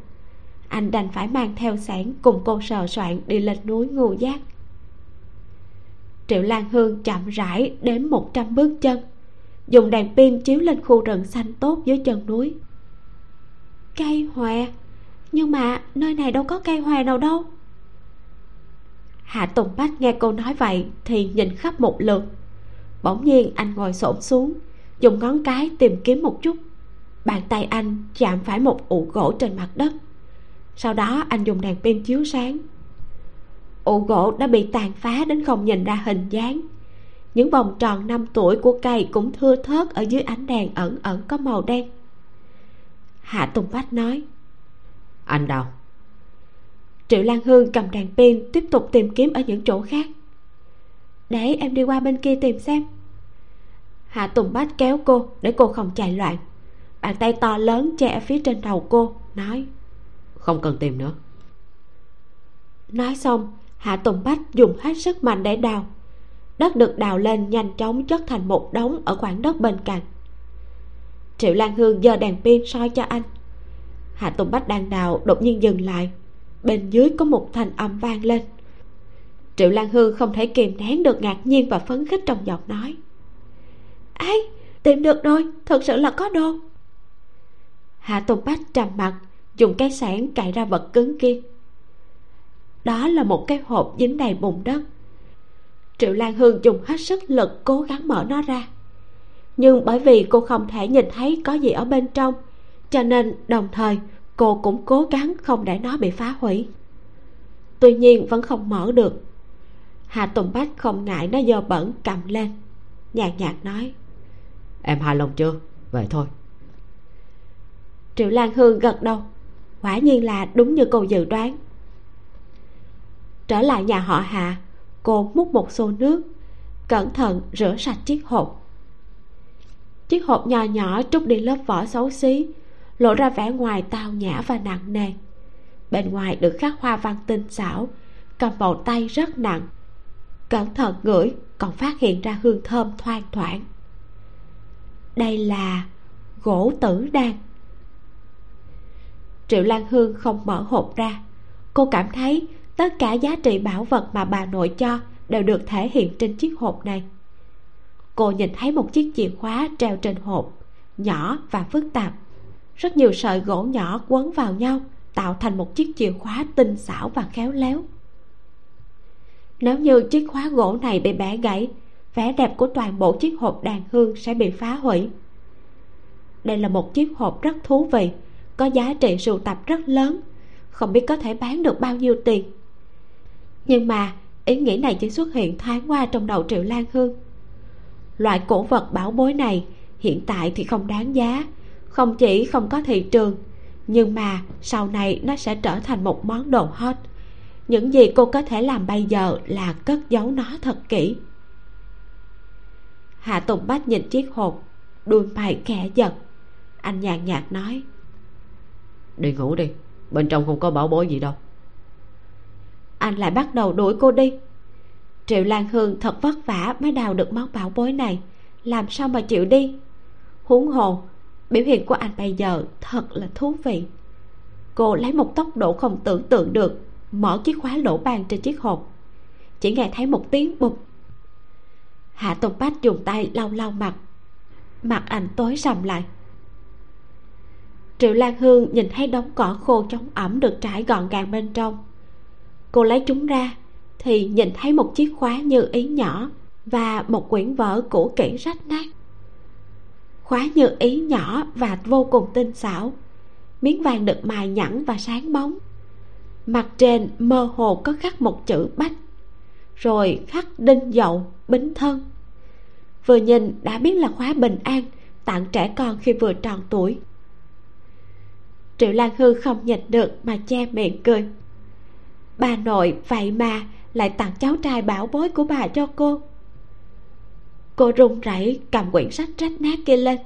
Anh đành phải mang theo sản cùng cô sờ soạn đi lên núi ngô giác. Triệu lan hương chậm rãi đến một trăm bước chân, dùng đèn pin chiếu lên khu rừng xanh tốt dưới chân núi. Cây hòe nhưng mà nơi này đâu có cây hòe nào đâu. Hạ tùng bách nghe cô nói vậy thì nhìn khắp một lượt bỗng nhiên anh ngồi xổm xuống dùng ngón cái tìm kiếm một chút. Bàn tay anh chạm phải một ụ gỗ trên mặt đất. Sau đó anh dùng đèn pin chiếu sáng. Ụ gỗ đã bị tàn phá đến không nhìn ra hình dáng. Những vòng tròn năm tuổi của cây cũng thưa thớt ở dưới ánh đèn ẩn ẩn có màu đen. Hạ tùng bách nói anh đâu? Triệu lan hương cầm đèn pin tiếp tục tìm kiếm ở những chỗ khác để em đi qua bên kia tìm xem. Hạ tùng bách kéo cô để cô không chạy loạn. Bàn tay to lớn che phía trên đầu cô nói. Không cần tìm nữa. Nói xong hạ tùng bách dùng hết sức mạnh để đào. Đất được đào lên nhanh chóng chất thành một đống ở khoảng đất bên cạnh. Triệu lan hương giơ đèn pin soi cho anh. Hạ tùng bách đang đào đột nhiên dừng lại. Bên dưới có một thanh âm vang lên triệu lan hương không thể kìm nén được ngạc nhiên và phấn khích trong giọng nói. Ấy tìm được rồi, thật sự là có đồ hạ tùng bách trầm mặt, dùng cái sản cạy ra vật cứng kia. Đó là một cái hộp dính đầy bùn đất. Triệu lan hương dùng hết sức lực cố gắng mở nó ra. Nhưng bởi vì cô không thể nhìn thấy có gì ở bên trong, cho nên đồng thời cô cũng cố gắng không để nó bị phá hủy. Tuy nhiên vẫn không mở được hà tùng bách không ngại nó dơ bẩn cầm lên. Nhàn nhạt nói em hài lòng chưa? Vậy thôi. Triệu lan hương gật đầu quả nhiên là đúng như cô dự đoán. Trở lại nhà họ hạ cô múc một xô nước cẩn thận rửa sạch chiếc hộp. Chiếc hộp nhỏ nhỏ trút đi lớp vỏ xấu xí lộ ra vẻ ngoài tao nhã và nặng nề. Bên ngoài được khắc hoa văn tinh xảo cầm vào tay rất nặng cẩn thận ngửi, còn phát hiện ra hương thơm thoang thoảng. Đây là gỗ tử đan. Triệu lan hương không mở hộp ra. Cô cảm thấy tất cả giá trị bảo vật mà bà nội cho đều được thể hiện trên chiếc hộp này. Cô nhìn thấy một chiếc chìa khóa treo trên hộp, nhỏ và phức tạp. Rất nhiều sợi gỗ nhỏ quấn vào nhau, tạo thành một chiếc chìa khóa tinh xảo và khéo léo nếu như chiếc khóa gỗ này bị bẻ gãy, vẻ đẹp của toàn bộ chiếc hộp đàn hương sẽ bị phá hủy. Đây là một chiếc hộp rất thú vị, có giá trị sưu tập rất lớn, không biết có thể bán được bao nhiêu tiền. Nhưng mà, ý nghĩ này chỉ xuất hiện thoáng qua trong đầu triệu lan hương. Loại cổ vật bảo bối này hiện tại thì không đáng giá, không chỉ không có thị trường, nhưng mà sau này nó sẽ trở thành một món đồ hot những gì cô có thể làm bây giờ là cất giấu nó thật kỹ. Hạ tùng bách nhìn chiếc hộp đuôi mày khẽ giật. Anh nhàn nhạt nói đi ngủ đi bên trong không có bảo bối gì đâu. Anh lại bắt đầu đuổi cô đi. Triệu lan hương thật vất vả mới đào được món bảo bối này. Làm sao mà chịu đi? Huống hồ biểu hiện của anh bây giờ thật là thú vị. Cô lấy một tốc độ không tưởng tượng được mở chiếc khóa lỗ bàn trên chiếc hộp. Chỉ nghe thấy một tiếng bụp. Hạ tùng bách dùng tay lau lau mặt. Mặt anh tối sầm lại. Triệu lan hương nhìn thấy đống cỏ khô chống ẩm được trải gọn gàng bên trong. Cô lấy chúng ra, thì nhìn thấy một chiếc khóa như ý nhỏ và một quyển vở cũ kỹ rách nát. Khóa như ý nhỏ và vô cùng tinh xảo. Miếng vàng được mài nhẵn và sáng bóng mặt trên mơ hồ có khắc một chữ bách, rồi khắc đinh dậu, bính thân. Vừa nhìn đã biết là khóa bình an, tặng trẻ con khi vừa tròn tuổi. Triệu lan hư không nhịn được mà che miệng cười. Bà nội vậy mà lại tặng cháu trai bảo bối của bà cho cô. Cô run rẩy cầm quyển sách rách nát kia lên.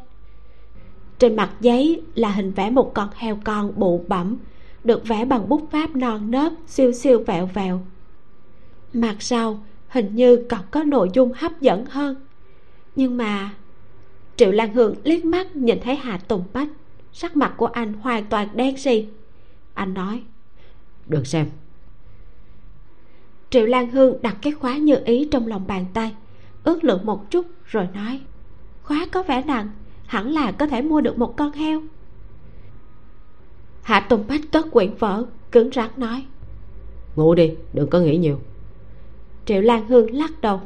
Trên mặt giấy là hình vẽ một con heo con bụ bẩm được vẽ bằng bút pháp non nớt siêu siêu vẹo vẹo. Mặt sau hình như còn có nội dung hấp dẫn hơn. Nhưng mà triệu lan hương liếc mắt nhìn thấy hà tùng bách sắc mặt của anh hoàn toàn đen xì. Anh nói được xem. Triệu lan hương đặt cái khóa như ý trong lòng bàn tay ước lượng một chút rồi nói khóa có vẻ nặng hẳn là có thể mua được một con heo hạ tùng bách cất quyển vở cứng rắn nói. Ngủ đi đừng có nghĩ nhiều. Triệu lan hương lắc đầu.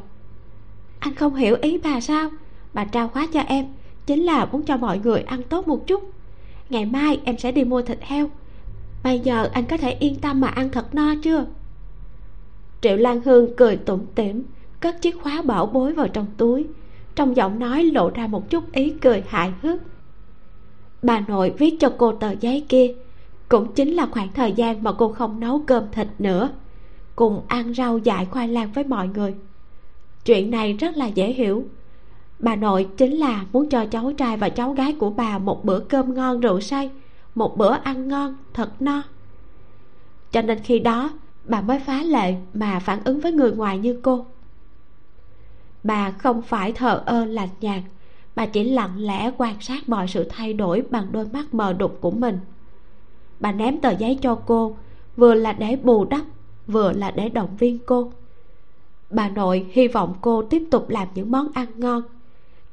Anh không hiểu ý bà sao? Bà trao khóa cho em chính là muốn cho mọi người ăn tốt một chút. Ngày mai em sẽ đi mua thịt heo. Bây giờ anh có thể yên tâm mà ăn thật no chưa? Triệu lan hương cười tủm tỉm cất chiếc khóa bảo bối vào trong túi. Trong giọng nói lộ ra một chút ý cười hài hước. Bà nội viết cho cô tờ giấy kia cũng chính là khoảng thời gian mà cô không nấu cơm thịt nữa. Cùng ăn rau dại khoai lang với mọi người. Chuyện này rất là dễ hiểu. Bà nội chính là muốn cho cháu trai và cháu gái của bà một bữa cơm ngon rượu say, một bữa ăn ngon, thật no. Cho nên khi đó, bà mới phá lệ mà phản ứng với người ngoài như cô. Bà không phải thờ ơ lạnh nhạt, bà chỉ lặng lẽ quan sát mọi sự thay đổi bằng đôi mắt mờ đục của mình bà ném tờ giấy cho cô, vừa là để bù đắp, vừa là để động viên cô. Bà nội hy vọng cô tiếp tục làm những món ăn ngon.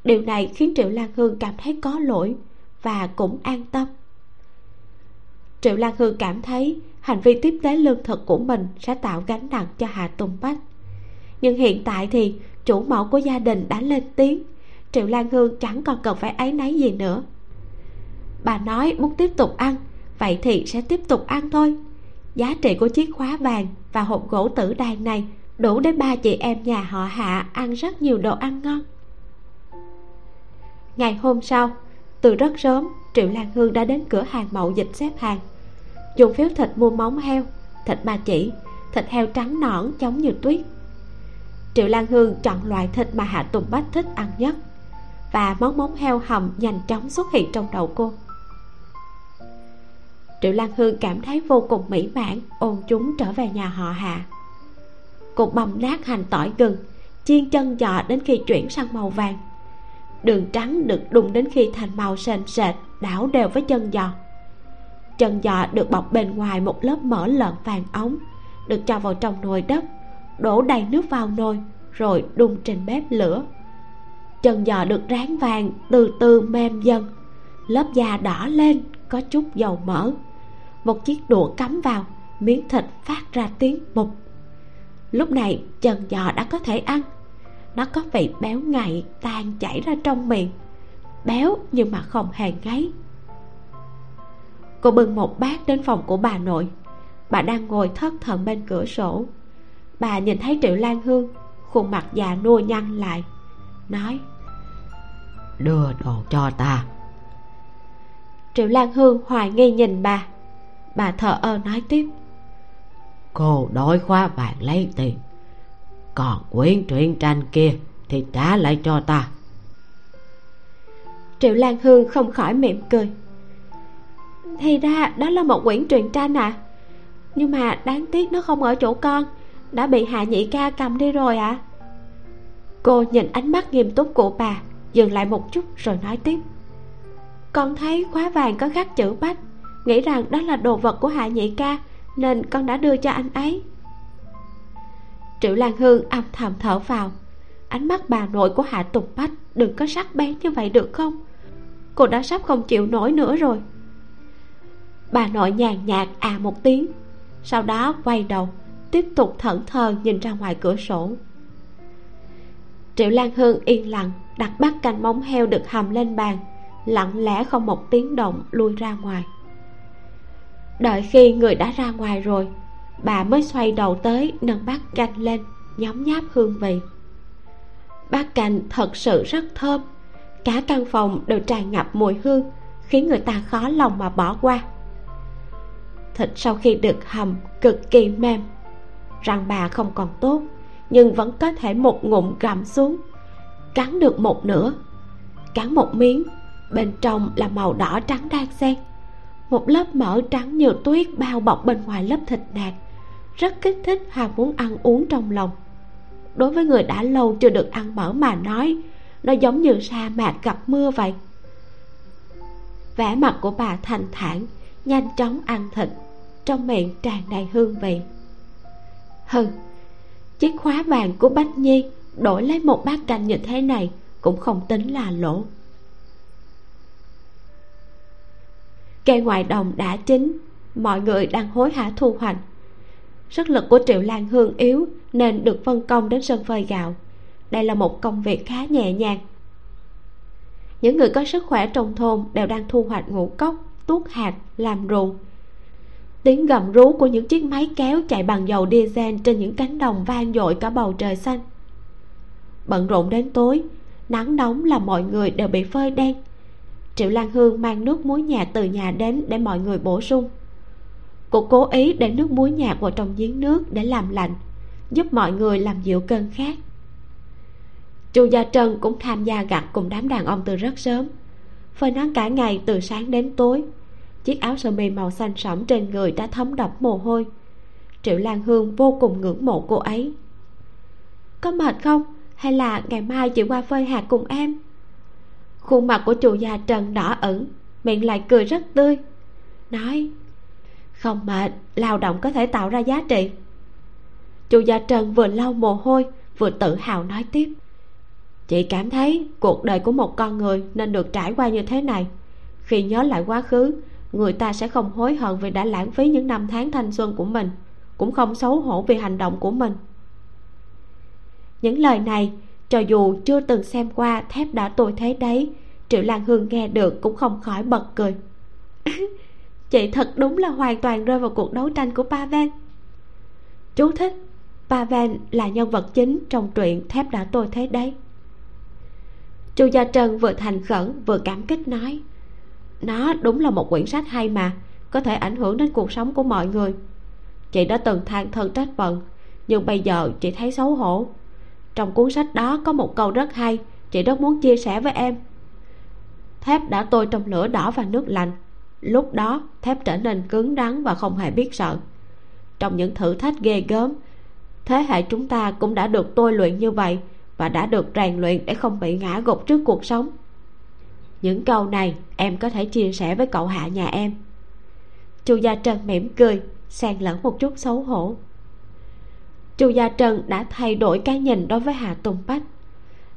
Điều này khiến triệu lan hương cảm thấy có lỗi và cũng an tâm. Triệu lan hương cảm thấy hành vi tiếp tế lương thực của mình sẽ tạo gánh nặng cho hà tùng bách. Nhưng hiện tại thì chủ mẫu của gia đình đã lên tiếng, triệu lan hương chẳng còn cần phải áy náy gì nữa. Bà nói muốn tiếp tục ăn vậy thì sẽ tiếp tục ăn thôi. Giá trị của chiếc khóa vàng và hộp gỗ tử đàn này đủ để ba chị em nhà họ hạ ăn rất nhiều đồ ăn ngon. Ngày hôm sau, từ rất sớm, triệu lan hương đã đến cửa hàng mậu dịch xếp hàng. Dùng phiếu thịt mua móng heo, thịt ba chỉ, thịt heo trắng nõn giống như tuyết. Triệu lan hương chọn loại thịt mà hạ tùng bách thích ăn nhất và món móng heo hầm nhanh chóng xuất hiện trong đầu cô triệu lan hương cảm thấy vô cùng mỹ mãn ôn chúng trở về nhà họ hạ cục bầm nát hành tỏi gừng, chiên chân giò đến khi chuyển sang màu vàng. Đường trắng được đun đến khi thành màu sền sệt, đảo đều với chân giò. Chân giò được bọc bên ngoài một lớp mỡ lợn vàng ống, được cho vào trong nồi đất, đổ đầy nước vào nồi, rồi đun trên bếp lửa. Chân giò được rán vàng từ từ mềm dần, lớp da đỏ lên, có chút dầu mỡ một chiếc đũa cắm vào miếng thịt phát ra tiếng mục. Lúc này chân giò đã có thể ăn. Nó có vị béo ngậy tan chảy ra trong miệng. Béo nhưng mà không hề ngấy. Cô bưng một bát đến phòng của bà nội. Bà đang ngồi thất thần bên cửa sổ. Bà nhìn thấy triệu lan hương khuôn mặt già nua nhăn lại nói đưa đồ cho ta. Triệu lan hương hoài nghi nhìn bà bà thờ ơ nói tiếp. Cô đổi khóa vàng lấy tiền. Còn quyển truyện tranh kia thì trả lại cho ta. Triệu lan hương không khỏi mỉm cười. Thì ra đó là một quyển truyện tranh à? Nhưng mà đáng tiếc nó không ở chỗ con. Đã bị hạ nhị ca cầm đi rồi ạ. À? cô nhìn ánh mắt nghiêm túc của bà dừng lại một chút rồi nói tiếp. Con thấy khóa vàng có khắc chữ bách nghĩ rằng đó là đồ vật của hạ nhị ca, nên con đã đưa cho anh ấy. Triệu lan hương âm thầm thở vào. Ánh mắt bà nội của hạ tục bách đừng có sắc bén như vậy được không? Cô đã sắp không chịu nổi nữa rồi. Bà nội nhàn nhạt à một tiếng, sau đó quay đầu, tiếp tục thẫn thờ nhìn ra ngoài cửa sổ. Triệu lan hương yên lặng, đặt bát canh móng heo được hầm lên bàn, lặng lẽ không một tiếng động lui ra ngoài đợi khi người đã ra ngoài rồi, bà mới xoay đầu tới nâng bát canh lên, nhấm nháp hương vị. Bát canh thật sự rất thơm, cả căn phòng đều tràn ngập mùi hương, khiến người ta khó lòng mà bỏ qua. Thịt sau khi được hầm cực kỳ mềm, răng bà không còn tốt, nhưng vẫn có thể một ngụm gặm xuống, cắn được một nửa. Cắn một miếng, bên trong là màu đỏ trắng đan xen một lớp mỡ trắng như tuyết bao bọc bên ngoài lớp thịt nạc, rất kích thích ham muốn ăn uống trong lòng. Đối với người đã lâu chưa được ăn mỡ mà nói, nó giống như sa mạc gặp mưa vậy. Vẻ mặt của bà thành thản, nhanh chóng ăn thịt, trong miệng tràn đầy hương vị. Hừ, chiếc khóa vàng của bách nhi đổi lấy một bát canh như thế này cũng không tính là lỗ. Cây ngoài đồng đã chín mọi người đang hối hả thu hoạch. Sức lực của triệu lan hương yếu nên được phân công đến sân phơi gạo. Đây là một công việc khá nhẹ nhàng. Những người có sức khỏe trong thôn đều đang thu hoạch ngũ cốc, tuốt hạt, làm ruộng. Tiếng gầm rú của những chiếc máy kéo chạy bằng dầu diesel trên những cánh đồng vang dội cả bầu trời xanh. Bận rộn đến tối, nắng nóng làm mọi người đều bị phơi đen triệu lan hương mang nước muối nhạt từ nhà đến để mọi người bổ sung. Cô cố ý để nước muối nhạt vào trong giếng nước để làm lạnh, giúp mọi người làm dịu cơn khát. Chu gia trân cũng tham gia gặt cùng đám đàn ông từ rất sớm, phơi nắng cả ngày từ sáng đến tối. Chiếc áo sơ mi màu xanh sẫm trên người đã thấm đẫm mồ hôi. Triệu lan hương vô cùng ngưỡng mộ cô ấy. Có mệt không? Hay là ngày mai chị qua phơi hạt cùng em? Khuôn mặt của chủ già trần đỏ ửng, miệng lại cười rất tươi. Nói, không mệt, lao động có thể tạo ra giá trị. Chủ già trần vừa lau mồ hôi, vừa tự hào nói tiếp. Chị cảm thấy cuộc đời của một con người nên được trải qua như thế này. Khi nhớ lại quá khứ, người ta sẽ không hối hận vì đã lãng phí những năm tháng thanh xuân của mình, cũng không xấu hổ vì hành động của mình. Những lời này cho dù chưa từng xem qua thép đã tôi thế đấy, triệu lan hương nghe được cũng không khỏi bật cười. chị thật đúng là hoàn toàn rơi vào cuộc đấu tranh của paven chú thích paven là nhân vật chính trong truyện thép đã tôi thế đấy. Chu gia trân vừa thành khẩn vừa cảm kích nói, nó đúng là một quyển sách hay mà, có thể ảnh hưởng đến cuộc sống của mọi người. Chị đã từng than thân trách phận, nhưng bây giờ chị thấy xấu hổ trong cuốn sách đó có một câu rất hay, chị rất muốn chia sẻ với em. Thép đã tôi trong lửa đỏ và nước lạnh. Lúc đó, thép trở nên cứng rắn và không hề biết sợ. Trong những thử thách ghê gớm, thế hệ chúng ta cũng đã được tôi luyện như vậy và đã được rèn luyện để không bị ngã gục trước cuộc sống. Những câu này em có thể chia sẻ với cậu hạ nhà em. Chu gia trần mỉm cười, xen lẫn một chút xấu hổ chu gia Trân đã thay đổi cái nhìn đối với hà tùng bách.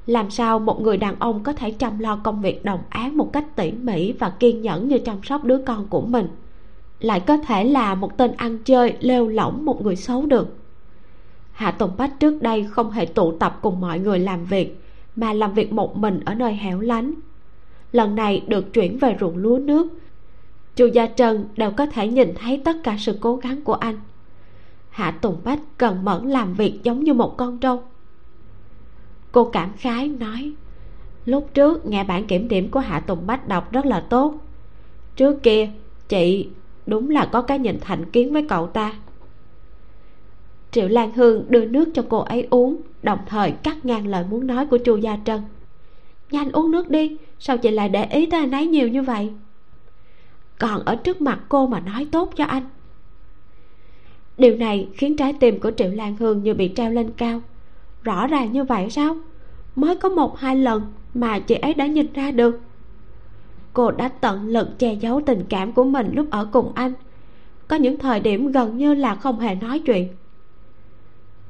Làm sao một người đàn ông có thể chăm lo công việc đồng áng một cách tỉ mỉ và kiên nhẫn như chăm sóc đứa con của mình? Lại có thể là một tên ăn chơi lêu lỏng một người xấu được. Hạ tùng bách trước đây không hề tụ tập cùng mọi người làm việc, mà làm việc một mình ở nơi hẻo lánh. Lần này được chuyển về ruộng lúa nước. Chu gia trân đều có thể nhìn thấy tất cả sự cố gắng của anh hạ tùng bách cần mẫn làm việc giống như một con trâu. Cô cảm khái nói, lúc trước nghe bản kiểm điểm của hạ tùng bách đọc rất là tốt. Trước kia, chị đúng là có cái nhìn thành kiến với cậu ta. Triệu lan hương đưa nước cho cô ấy uống, đồng thời cắt ngang lời muốn nói của chu gia trân. Nhanh uống nước đi, sao chị lại để ý tới anh ấy nhiều như vậy? Còn ở trước mặt cô mà nói tốt cho anh điều này khiến trái tim của triệu lan hương như bị treo lên cao. Rõ ràng như vậy sao? Mới có một hai lần mà chị ấy đã nhìn ra được. Cô đã tận lực che giấu tình cảm của mình lúc ở cùng anh. Có những thời điểm gần như là không hề nói chuyện.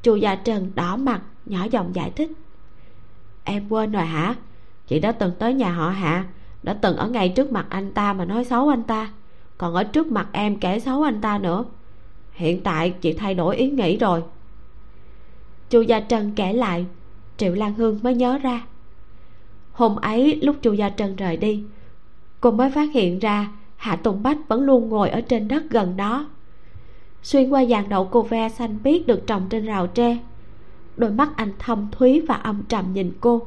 Chu gia trần đỏ mặt, nhỏ giọng giải thích. Em quên rồi hả? Chị đã từng tới nhà họ hạ, đã từng ở ngay trước mặt anh ta mà nói xấu anh ta. Còn ở trước mặt em kể xấu anh ta nữa hiện tại chị thay đổi ý nghĩ rồi. Chu gia trân kể lại, triệu lan hương mới nhớ ra. Hôm ấy lúc chu gia trân rời đi, cô mới phát hiện ra hạ tùng bách vẫn luôn ngồi ở trên đất gần đó. Xuyên qua dàn đậu cô ve xanh biếc được trồng trên rào tre, đôi mắt anh thâm thúy và âm trầm nhìn cô.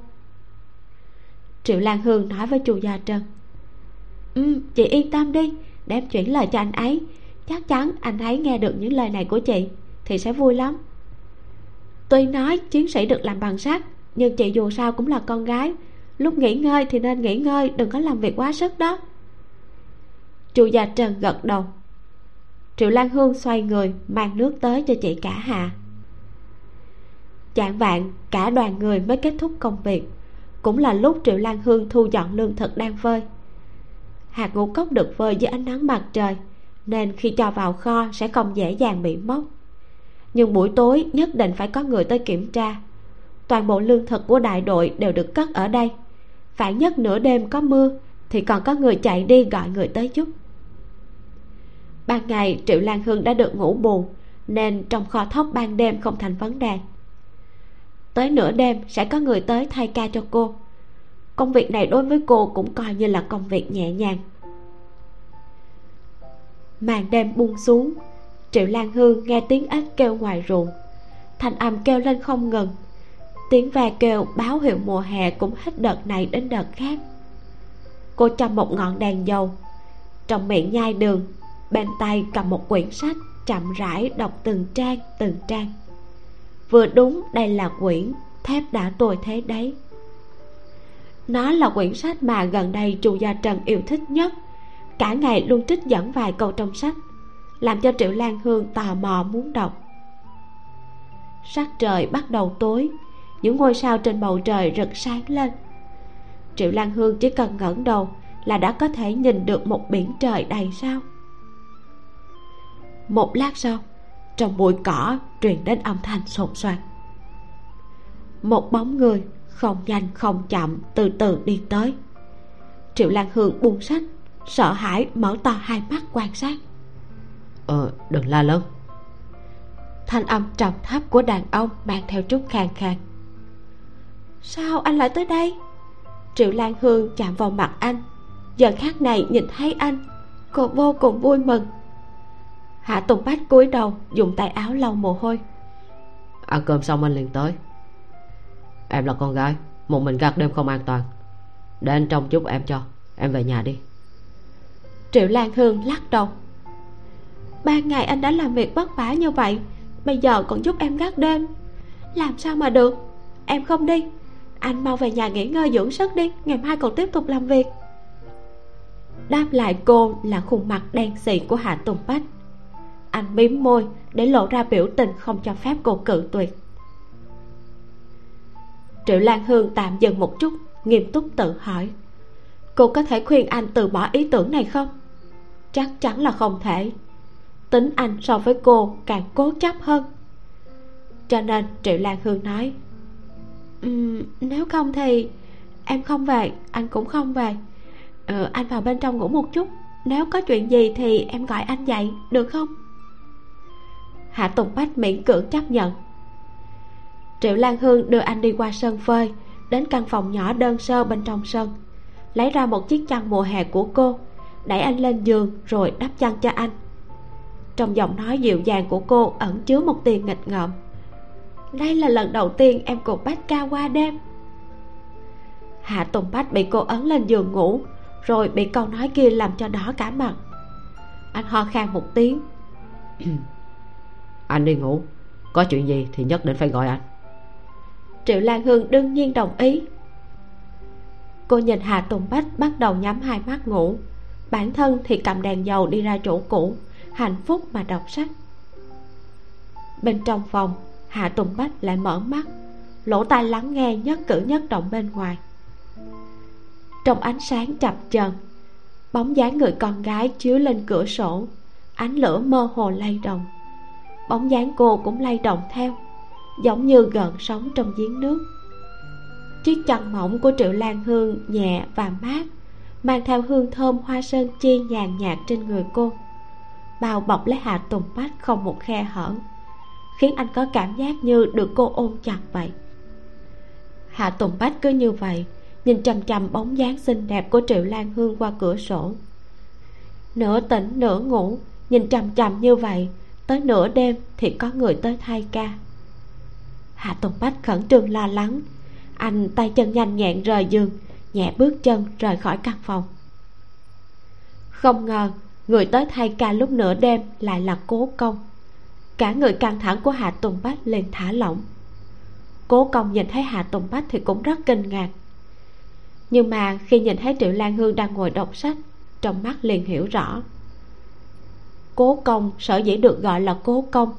Triệu lan hương nói với chu gia trân ừ chị yên tâm đi, đem chuyển lời cho anh ấy chắc chắn anh ấy nghe được những lời này của chị, thì sẽ vui lắm. Tuy nói chiến sĩ được làm bằng sắt, nhưng chị dù sao cũng là con gái. Lúc nghỉ ngơi thì nên nghỉ ngơi, đừng có làm việc quá sức đó. Chu gia trần gật đầu. Triệu lan hương xoay người, mang nước tới cho chị cả hà chạng vạn, cả đoàn người mới kết thúc công việc. Cũng là lúc triệu lan hương thu dọn lương thực đang phơi. Hạt ngũ cốc được phơi dưới ánh nắng mặt trời nên khi cho vào kho sẽ không dễ dàng bị mốc nhưng buổi tối nhất định phải có người tới kiểm tra. Toàn bộ lương thực của đại đội đều được cất ở đây. Phải nhất nửa đêm có mưa thì còn có người chạy đi gọi người tới giúp. Ban ngày, triệu lan hương đã được ngủ bù nên trong kho thóc ban đêm không thành vấn đề. Tới nửa đêm sẽ có người tới thay ca cho cô. Công việc này đối với cô cũng coi như là công việc nhẹ nhàng màn đêm buông xuống. Triệu lan hương nghe tiếng ếch kêu ngoài ruộng. Thanh âm kêu lên không ngừng. Tiếng ve kêu báo hiệu mùa hè cũng hết đợt này đến đợt khác. Cô châm một ngọn đèn dầu. Trong miệng nhai đường, bên tay cầm một quyển sách chậm rãi đọc từng trang từng trang. Vừa đúng, đây là quyển thép đã tồi thế đấy. Nó là quyển sách mà gần đây chu gia trần yêu thích nhất cả ngày luôn trích dẫn vài câu trong sách, làm cho triệu lan hương tò mò muốn đọc. Sắc trời bắt đầu tối, những ngôi sao trên bầu trời rực sáng lên. Triệu lan hương chỉ cần ngẩng đầu là đã có thể nhìn được một biển trời đầy sao. Một lát sau, trong bụi cỏ truyền đến âm thanh sột soạt. Một bóng người không nhanh không chậm từ từ đi tới. Triệu lan hương buông sách sợ hãi mở to hai mắt quan sát. Ờ đừng la lớn. Thanh âm trầm thấp của đàn ông mang theo chút khàn khàn. Sao anh lại tới đây? Triệu lan hương chạm vào mặt anh. Giờ khác này nhìn thấy anh cô vô cùng vui mừng. Hạ tùng bách cúi đầu dùng tay áo lau mồ hôi. Ăn cơm xong anh liền tới. Em là con gái một mình gác đêm không an toàn. Để anh trông chút em cho em về nhà đi triệu lan hương lắc đầu. Ban ngày anh đã làm việc vất vả như vậy, bây giờ còn giúp em gác đêm. Làm sao mà được? Em không đi. Anh mau về nhà nghỉ ngơi dưỡng sức đi, ngày mai còn tiếp tục làm việc. Đáp lại cô là khuôn mặt đen xì của hạ tùng bách. Anh mím môi để lộ ra biểu tình không cho phép cô cự tuyệt. Triệu lan hương tạm dừng một chút, nghiêm túc tự hỏi, cô có thể khuyên anh từ bỏ ý tưởng này không? Chắc chắn là không thể. Tính anh so với cô càng cố chấp hơn. Cho nên triệu lan hương nói um, nếu không thì em không về anh cũng không về. Ừ, anh vào bên trong ngủ một chút. Nếu có chuyện gì thì em gọi anh dậy được không? Hạ tùng bách miễn cưỡng chấp nhận. Triệu lan hương đưa anh đi qua sân phơi đến căn phòng nhỏ đơn sơ bên trong sân lấy ra một chiếc chăn mùa hè của cô đẩy anh lên giường rồi đắp chăn cho anh. Trong giọng nói dịu dàng của cô ẩn chứa một tiền nghịch ngợm. Đây là lần đầu tiên em cùng bách ca qua đêm. Hạ tùng bách bị cô ấn lên giường ngủ rồi bị câu nói kia làm cho đỏ cả mặt. Anh ho khan một tiếng. Anh đi ngủ có chuyện gì thì nhất định phải gọi anh. Triệu lan hương đương nhiên đồng ý. Cô nhìn hà tùng bách bắt đầu nhắm hai mắt ngủ bản thân thì cầm đèn dầu đi ra chỗ cũ, hạnh phúc mà đọc sách. Bên trong phòng, hạ tùng bách lại mở mắt, lỗ tai lắng nghe nhất cử nhất động bên ngoài. Trong ánh sáng chập chờn, bóng dáng người con gái chiếu lên cửa sổ, ánh lửa mơ hồ lay động. Bóng dáng cô cũng lay động theo, giống như gợn sóng trong giếng nước. Chiếc chăn mỏng của triệu lan hương nhẹ và mát mang theo hương thơm hoa sơn chi nhàn nhạt trên người cô. Bao bọc lấy hạ tùng bách không một khe hở, khiến anh có cảm giác như được cô ôm chặt vậy. Hạ tùng bách cứ như vậy, nhìn chằm chằm bóng dáng xinh đẹp của triệu lan hương qua cửa sổ. Nửa tỉnh, nửa ngủ, nhìn chằm chằm như vậy, tới nửa đêm thì có người tới thay ca. Hạ tùng bách khẩn trương lo lắng, anh tay chân nhanh nhẹn rời giường nhẹ bước chân rời khỏi căn phòng. Không ngờ, người tới thay ca lúc nửa đêm lại là cố công. Cả người căng thẳng của hạ tùng bách liền thả lỏng. Cố công nhìn thấy hạ tùng bách thì cũng rất kinh ngạc. Nhưng mà khi nhìn thấy triệu lan hương đang ngồi đọc sách, trong mắt liền hiểu rõ. Cố công sở dĩ được gọi là cố công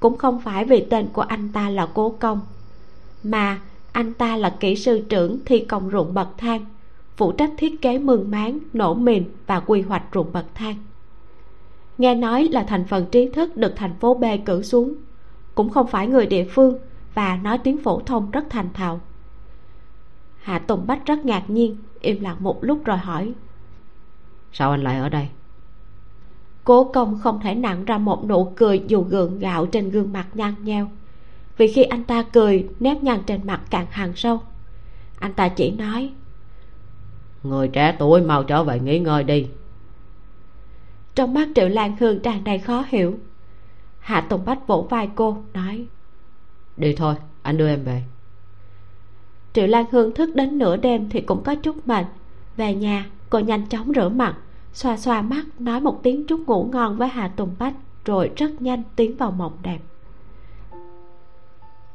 cũng không phải vì tên của anh ta là cố công, mà anh ta là kỹ sư trưởng thi công ruộng bậc thang. Phụ trách thiết kế mương máng nổ mìn và quy hoạch ruộng bậc thang. Nghe nói là thành phần trí thức được thành phố b cử xuống. Cũng không phải người địa phương và nói tiếng phổ thông rất thành thạo. Hạ tùng bách rất ngạc nhiên im lặng một lúc rồi hỏi. Sao anh lại ở đây? Cố công không thể nặng ra một nụ cười dù gượng gạo trên gương mặt nhăn nheo vì khi anh ta cười nếp nhăn trên mặt càng hằn sâu. Anh ta chỉ nói người trẻ tuổi mau trở về nghỉ ngơi đi. Trong mắt triệu lan hương tràn đầy khó hiểu. Hạ tùng bách vỗ vai cô nói đi thôi anh đưa em về. Triệu lan hương thức đến nửa đêm thì cũng có chút mệt. Về nhà cô nhanh chóng rửa mặt xoa xoa mắt nói một tiếng chúc ngủ ngon với hà tùng bách rồi rất nhanh tiến vào mộng đẹp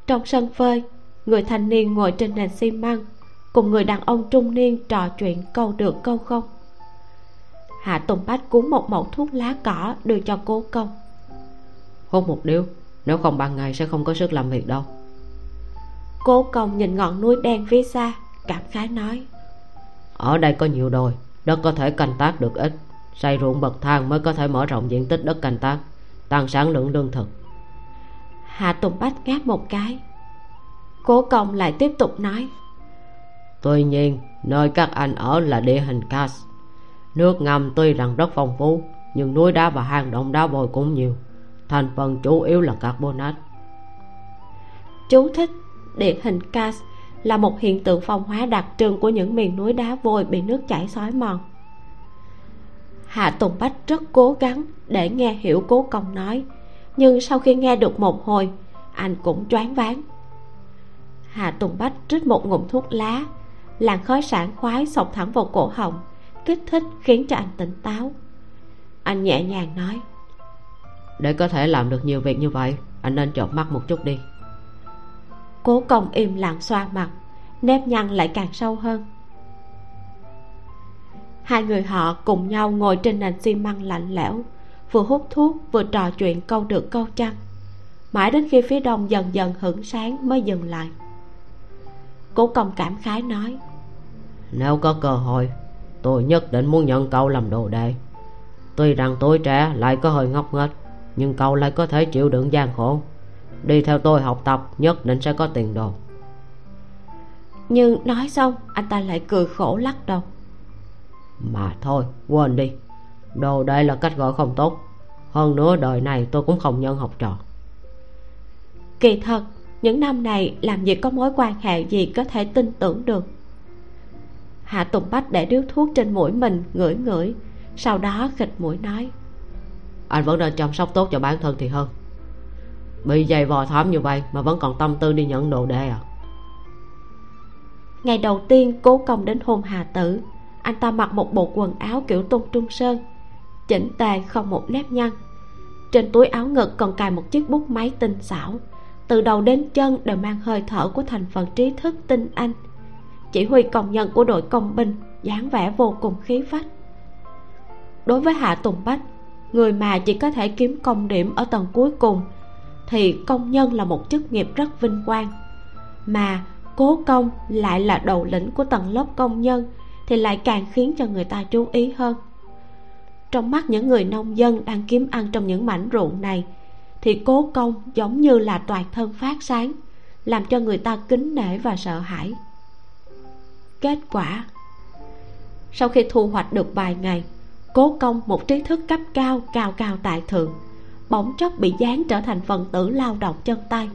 trong sân phơi người thanh niên ngồi trên nền xi măng cùng người đàn ông trung niên trò chuyện câu được câu không. Hạ tùng bách cuốn một mẩu thuốc lá cỏ đưa cho cố công. Hút một điếu nếu không ban ngày sẽ không có sức làm việc đâu. Cố công nhìn ngọn núi đen phía xa cảm khái nói. Ở đây có nhiều đồi đất có thể canh tác được ít. Xây ruộng bậc thang mới có thể mở rộng diện tích đất canh tác tăng sản lượng lương thực hạ tùng bách ngáp một cái. Cố công lại tiếp tục nói. Tuy nhiên nơi các anh ở là địa hình cast nước ngầm tuy rằng rất phong phú nhưng núi đá và hang động đá vôi cũng nhiều. Thành phần chủ yếu là carbonate. Chú thích địa hình cast là một hiện tượng phong hóa đặc trưng của những miền núi đá vôi bị nước chảy xói mòn. Hạ tùng bách rất cố gắng để nghe hiểu cố công nói nhưng sau khi nghe được một hồi anh cũng choáng váng. Hạ tùng bách rít một ngụm thuốc lá làn khói sảng khoái xộc thẳng vào cổ họng kích thích khiến cho anh tỉnh táo. Anh nhẹ nhàng nói để có thể làm được nhiều việc như vậy anh nên chợp mắt một chút đi. Cố công im lặng xoa mặt nếp nhăn lại càng sâu hơn. Hai người họ cùng nhau ngồi trên nền xi măng lạnh lẽo vừa hút thuốc vừa trò chuyện câu được câu trăng. Mãi đến khi phía đông dần dần hửng sáng mới dừng lại. Cố công cảm khái nói nếu có cơ hội tôi nhất định muốn nhận cậu làm đồ đệ. Tuy rằng tuổi trẻ lại có hơi ngốc nghếch nhưng cậu lại có thể chịu đựng gian khổ. Đi theo tôi học tập nhất định sẽ có tiền đồ. Nhưng nói xong anh ta lại cười khổ lắc đầu. Mà thôi quên đi đồ đây là cách gọi không tốt. Hơn nữa đời này tôi cũng không nhân học trò. Kỳ thật những năm này làm gì có mối quan hệ gì có thể tin tưởng được. Hạ tùng bách để điếu thuốc trên mũi mình ngửi ngửi sau đó khịt mũi nói. Anh vẫn nên chăm sóc tốt cho bản thân thì hơn. Bị dày vò thảm như vậy mà vẫn còn tâm tư đi nhận đồ đề à? Ngày đầu tiên cố công đến hôn hà tử anh ta mặc một bộ quần áo kiểu tôn trung sơn chỉnh tề không một nếp nhăn. Trên túi áo ngực còn cài một chiếc bút máy tinh xảo. Từ đầu đến chân đều mang hơi thở của thành phần trí thức tinh anh. Chỉ huy công nhân của đội công binh dáng vẻ vô cùng khí phách. Đối với hạ tùng bách, người mà chỉ có thể kiếm công điểm ở tầng cuối cùng thì công nhân là một chức nghiệp rất vinh quang. Mà cố công lại là đầu lĩnh của tầng lớp công nhân thì lại càng khiến cho người ta chú ý hơn trong mắt những người nông dân đang kiếm ăn trong những mảnh ruộng này, thì cố công giống như là toàn thân phát sáng, làm cho người ta kính nể và sợ hãi. Kết quả, sau khi thu hoạch được vài ngày, cố công một trí thức cấp cao cao cao tại thượng, bỗng chốc bị dán trở thành phần tử lao động chân tay.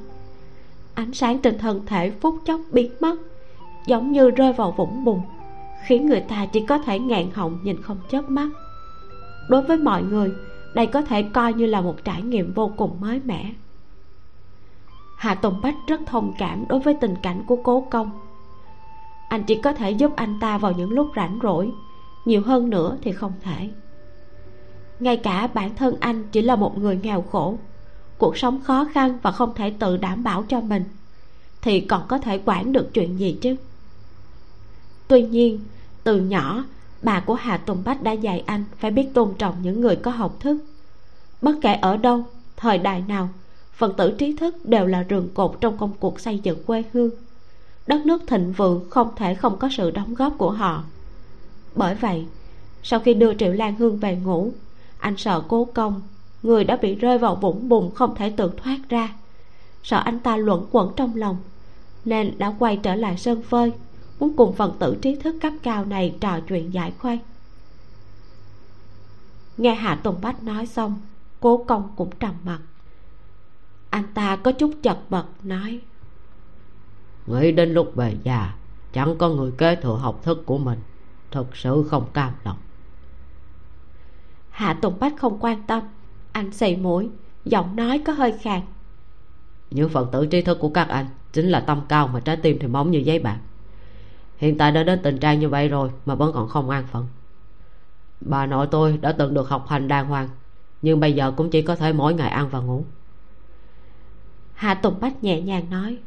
Ánh sáng trên thân thể phút chốc biến mất, giống như rơi vào vũng bùn, khiến người ta chỉ có thể ngạn họng nhìn không chớp mắt đối với mọi người, đây có thể coi như là một trải nghiệm vô cùng mới mẻ. Hạ tùng bách rất thông cảm đối với tình cảnh của cố công. Anh chỉ có thể giúp anh ta vào những lúc rảnh rỗi, nhiều hơn nữa thì không thể. Ngay cả bản thân anh chỉ là một người nghèo khổ, cuộc sống khó khăn và không thể tự đảm bảo cho mình, thì còn có thể quản được chuyện gì chứ? Tuy nhiên, từ nhỏ bà của hà tùng bách đã dạy anh phải biết tôn trọng những người có học thức. Bất kể ở đâu, thời đại nào, phần tử trí thức đều là rường cột trong công cuộc xây dựng quê hương. Đất nước thịnh vượng không thể không có sự đóng góp của họ. Bởi vậy, sau khi đưa triệu lan hương về ngủ, anh sợ cố công, người đã bị rơi vào vũng bùn không thể tự thoát ra. Sợ anh ta luẩn quẩn trong lòng, nên đã quay trở lại sân phơi muốn cùng phần tử trí thức cấp cao này trò chuyện giải khuây nghe hạ tùng bách nói xong cố công cũng trầm mặt. Anh ta có chút chật vật nói nghĩ đến lúc về già chẳng có người kế thừa học thức của mình thực sự không cam lòng. Hạ tùng bách không quan tâm anh xì mũi giọng nói có hơi khàn. Những phần tử trí thức của các anh chính là tâm cao mà trái tim thì mỏng như giấy bạc hiện tại đã đến tình trạng như vậy rồi mà vẫn còn không an phận. Bà nội tôi đã từng được học hành đàng hoàng nhưng bây giờ cũng chỉ có thể mỗi ngày ăn và ngủ. Hạ tùng bách nhẹ nhàng nói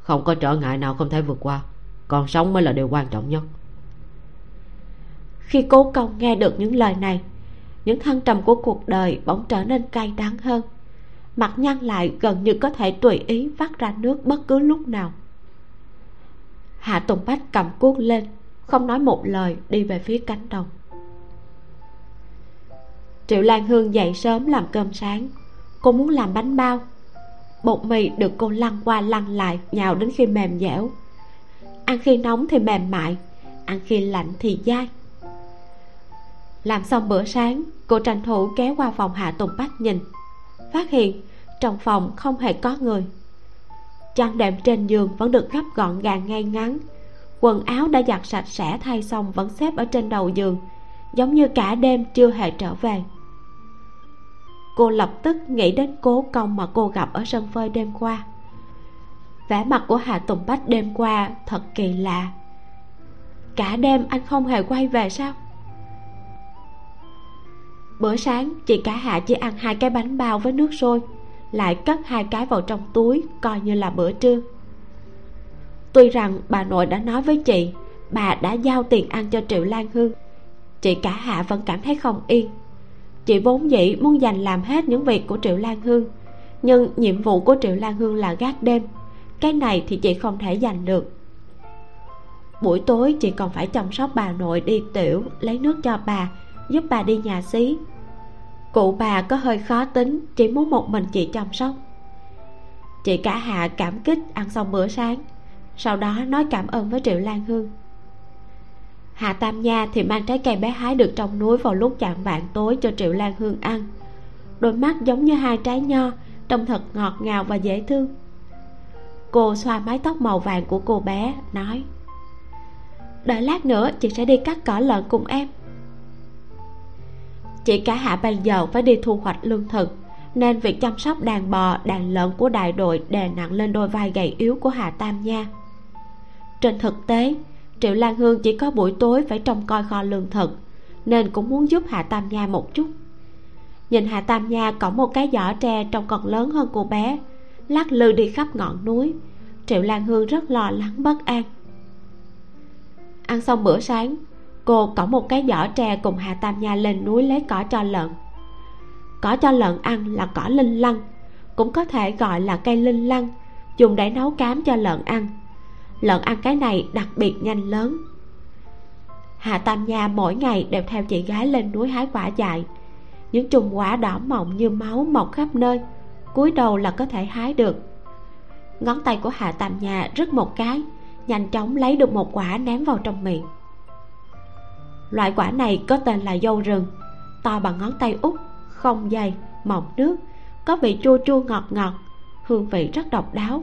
không có trở ngại nào không thể vượt qua còn sống mới là điều quan trọng nhất. Khi cố công nghe được những lời này những thăng trầm của cuộc đời bỗng trở nên cay đắng hơn. Mặt nhăn lại gần như có thể tùy ý vắt ra nước bất cứ lúc nào hạ tùng bách cầm cuốc lên, không nói một lời, đi về phía cánh đồng. Triệu lan hương dậy sớm làm cơm sáng. Cô muốn làm bánh bao. Bột mì được cô lăn qua lăn lại, nhào đến khi mềm dẻo. Ăn khi nóng thì mềm mại, ăn khi lạnh thì dai. Làm xong bữa sáng, cô tranh thủ kéo qua phòng hạ tùng bách nhìn. Phát hiện, trong phòng không hề có người chăn đệm trên giường vẫn được gấp gọn gàng ngay ngắn. Quần áo đã giặt sạch sẽ thay xong vẫn xếp ở trên đầu giường, giống như cả đêm chưa hề trở về. Cô lập tức nghĩ đến cố công mà cô gặp ở sân phơi đêm qua. Vẻ mặt của hà tùng bách đêm qua thật kỳ lạ. Cả đêm anh không hề quay về sao? Bữa sáng, chị cả hạ chỉ ăn hai cái bánh bao với nước sôi lại cất hai cái vào trong túi, coi như là bữa trưa. Tuy rằng bà nội đã nói với chị, bà đã giao tiền ăn cho triệu lan hương. Chị cả hạ vẫn cảm thấy không yên. Chị vốn dĩ muốn dành làm hết những việc của triệu lan hương, nhưng nhiệm vụ của triệu lan hương là gác đêm. Cái này thì chị không thể dành được. Buổi tối chị còn phải chăm sóc bà nội đi tiểu, lấy nước cho bà, giúp bà đi nhà xí cụ bà có hơi khó tính, chỉ muốn một mình chị chăm sóc. Chị cả hạ cảm kích ăn xong bữa sáng, sau đó nói cảm ơn với triệu lan hương. Hạ tam nha thì mang trái cây bé hái được trong núi vào lúc chạm vạn tối cho triệu lan hương ăn. Đôi mắt giống như hai trái nho, trông thật ngọt ngào và dễ thương. Cô xoa mái tóc màu vàng của cô bé, nói, đợi lát nữa chị sẽ đi cắt cỏ lợn cùng em chỉ cả hạ ban giờ phải đi thu hoạch lương thực. Nên việc chăm sóc đàn bò, đàn lợn của đại đội đè nặng lên đôi vai gầy yếu của hà tam nha. Trên thực tế, triệu lan hương chỉ có buổi tối phải trông coi kho lương thực, nên cũng muốn giúp hạ tam nha một chút. Nhìn hạ tam nha có một cái giỏ tre trông còn lớn hơn cô bé, lắc lư đi khắp ngọn núi, triệu lan hương rất lo lắng bất an. Ăn xong bữa sáng cô cõng một cái giỏ tre cùng hạ tam nha lên núi lấy cỏ cho lợn. Cỏ cho lợn ăn là cỏ linh lăng, cũng có thể gọi là cây linh lăng, dùng để nấu cám cho lợn ăn. Lợn ăn cái này đặc biệt nhanh lớn. Hà tam nha mỗi ngày đều theo chị gái lên núi hái quả dại. Những chùm quả đỏ mọng như máu mọc khắp nơi, cúi đầu là có thể hái được. Ngón tay của hà tam nha rứt một cái, nhanh chóng lấy được một quả ném vào trong miệng loại quả này có tên là dâu rừng. To bằng ngón tay út, không dày, mọng nước, có vị chua chua ngọt ngọt, hương vị rất độc đáo.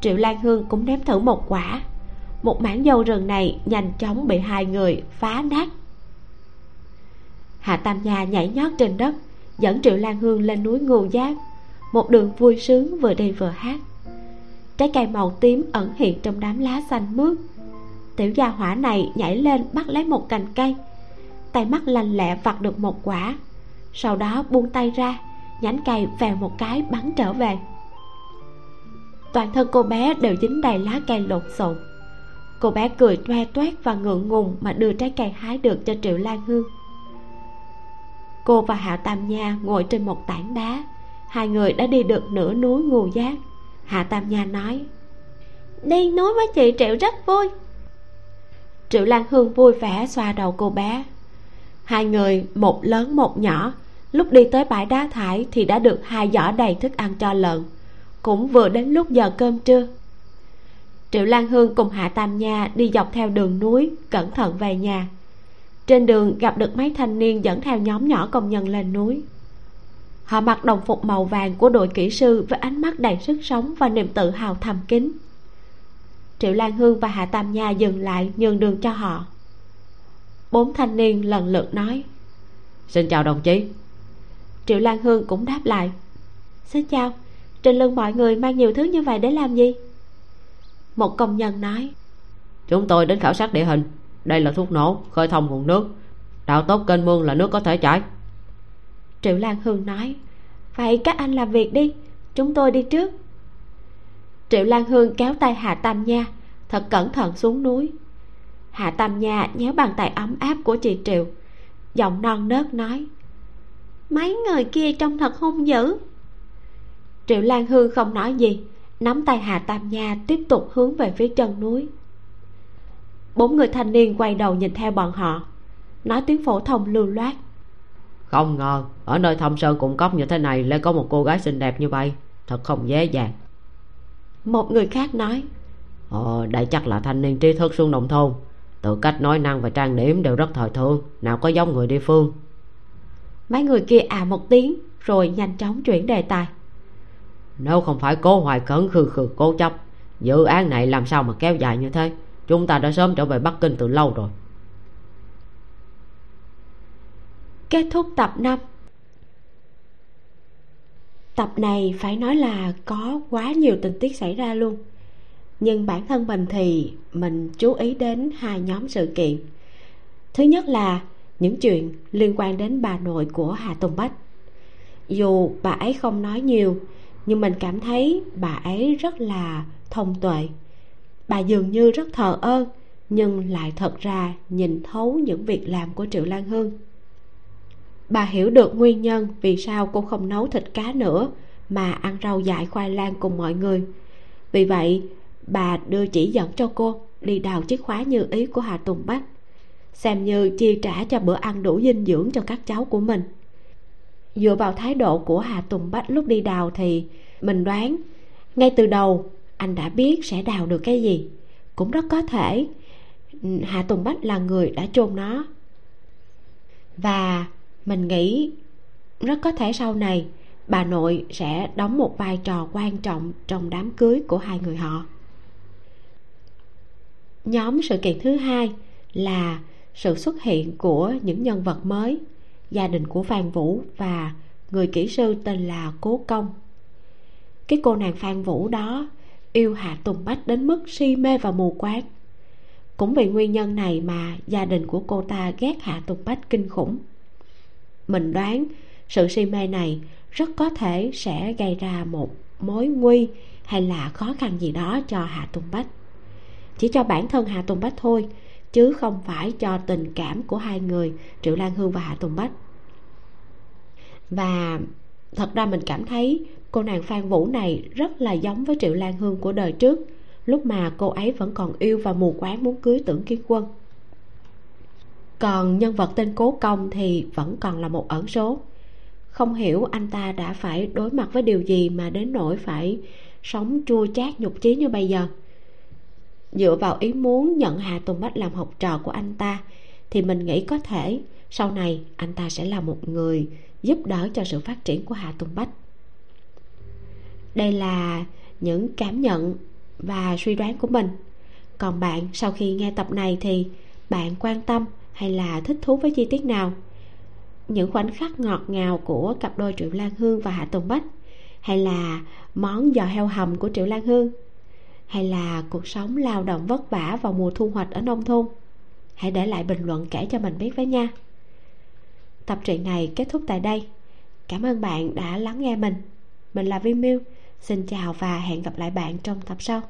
Triệu lan hương cũng ném thử một quả. Một mảng dâu rừng này nhanh chóng bị hai người phá nát. Hạ tam nha nhảy nhót trên đất, dẫn triệu lan hương lên núi ngưu giác một đường vui sướng vừa đi vừa hát. Trái cây màu tím ẩn hiện trong đám lá xanh mướt tiểu gia hỏa này nhảy lên bắt lấy một cành cây. Tay mắt lanh lẹ vặt được một quả. Sau đó buông tay ra, nhánh cây vèo một cái bắn trở về. Toàn thân cô bé đều dính đầy lá cây lộn xộn. Cô bé cười toe toét và ngượng ngùng mà đưa trái cây hái được cho triệu lan hương. Cô và hạ tam nha ngồi trên một tảng đá. Hai người đã đi được nửa núi ngù giác. Hạ tam nha nói, đi núi với chị triệu rất vui triệu lan hương vui vẻ xoa đầu cô bé. Hai người, một lớn một nhỏ, lúc đi tới bãi đá thải thì đã được hai giỏ đầy thức ăn cho lợn. Cũng vừa đến lúc giờ cơm trưa. Triệu lan hương cùng hạ tam nha đi dọc theo đường núi, cẩn thận về nhà. Trên đường gặp được mấy thanh niên dẫn theo nhóm nhỏ công nhân lên núi. Họ mặc đồng phục màu vàng của đội kỹ sư với ánh mắt đầy sức sống và niềm tự hào thầm kín triệu lan hương và hạ tam nha dừng lại nhường đường cho họ. Bốn thanh niên lần lượt nói xin chào đồng chí. Triệu lan hương cũng đáp lại xin chào trên lưng mọi người mang nhiều thứ như vậy để làm gì? Một công nhân nói chúng tôi đến khảo sát địa hình. Đây là thuốc nổ khơi thông nguồn nước. Đào tốt kênh mương là nước có thể chảy. Triệu lan hương nói vậy các anh làm việc đi chúng tôi đi trước triệu lan hương kéo tay hạ tam nha, thật cẩn thận xuống núi. Hạ tam nha nhéo bàn tay ấm áp của chị triệu, giọng non nớt nói, mấy người kia trông thật hung dữ. Triệu lan hương không nói gì, nắm tay hà tam nha tiếp tục hướng về phía chân núi. Bốn người thanh niên quay đầu nhìn theo bọn họ, nói tiếng phổ thông lưu loát. Không ngờ ở nơi thâm sơn cung cốc như thế này lại có một cô gái xinh đẹp như vậy, thật không dễ dàng một người khác nói ờ đây chắc là thanh niên trí thức xuống nông thôn. Từ cách nói năng và trang điểm đều rất thời thượng. Nào có giống người địa phương. Mấy người kia à một tiếng rồi nhanh chóng chuyển đề tài. Nếu không phải cố hoài cẩn khư khư cố chấp dự án này làm sao mà kéo dài như thế? Chúng ta đã sớm trở về bắc kinh từ lâu rồi. Kết thúc tập 5 tập này phải nói là có quá nhiều tình tiết xảy ra luôn. Nhưng bản thân mình thì mình chú ý đến hai nhóm sự kiện. Thứ nhất là những chuyện liên quan đến bà nội của hà tùng bách. Dù bà ấy không nói nhiều, nhưng mình cảm thấy bà ấy rất là thông tuệ. Bà dường như rất thờ ơ, nhưng lại thật ra nhìn thấu những việc làm của triệu lan hương bà hiểu được nguyên nhân vì sao cô không nấu thịt cá nữa, mà ăn rau dại khoai lang cùng mọi người. Vì vậy, bà đưa chỉ dẫn cho cô đi đào chiếc khóa như ý của hà tùng bách, xem như chi trả cho bữa ăn đủ dinh dưỡng cho các cháu của mình. Dựa vào thái độ của hà tùng bách lúc đi đào thì mình đoán, ngay từ đầu anh đã biết sẽ đào được cái gì. Cũng rất có thể, hà tùng bách là người đã chôn nó. Và mình nghĩ rất có thể sau này, bà nội sẽ đóng một vai trò quan trọng trong đám cưới của hai người họ. Nhóm sự kiện thứ hai là sự xuất hiện của những nhân vật mới, gia đình của phan vũ và người kỹ sư tên là cố công. Cái cô nàng phan vũ đó yêu hạ tùng bách đến mức si mê và mù quáng. Cũng vì nguyên nhân này mà gia đình của cô ta ghét hạ tùng bách kinh khủng mình đoán sự si mê này rất có thể sẽ gây ra một mối nguy hay là khó khăn gì đó cho hạ tùng bách. Chỉ cho bản thân hạ tùng bách thôi, chứ không phải cho tình cảm của hai người, triệu lan hương và hạ tùng bách. Và thật ra mình cảm thấy cô nàng phan vũ này rất là giống với triệu lan hương của đời trước, lúc mà cô ấy vẫn còn yêu và mù quáng muốn cưới tưởng kiến quân còn nhân vật tên cố công thì vẫn còn là một ẩn số. Không hiểu anh ta đã phải đối mặt với điều gì mà đến nỗi phải sống chua chát nhục chí như bây giờ. Dựa vào ý muốn nhận hà tùng bách làm học trò của anh ta, thì mình nghĩ có thể sau này anh ta sẽ là một người giúp đỡ cho sự phát triển của hà tùng bách. Đây là những cảm nhận và suy đoán của mình. Còn bạn, sau khi nghe tập này thì bạn quan tâm hay là thích thú với chi tiết nào? Những khoảnh khắc ngọt ngào của cặp đôi triệu lan hương và hạ tùng bách, hay là món giò heo hầm của triệu lan hương, hay là cuộc sống lao động vất vả vào mùa thu hoạch ở nông thôn? Hãy để lại bình luận kể cho mình biết với nha. Tập truyện này kết thúc tại đây. Cảm ơn bạn đã lắng nghe mình. Mình là vi miu. Xin chào và hẹn gặp lại bạn trong tập sau.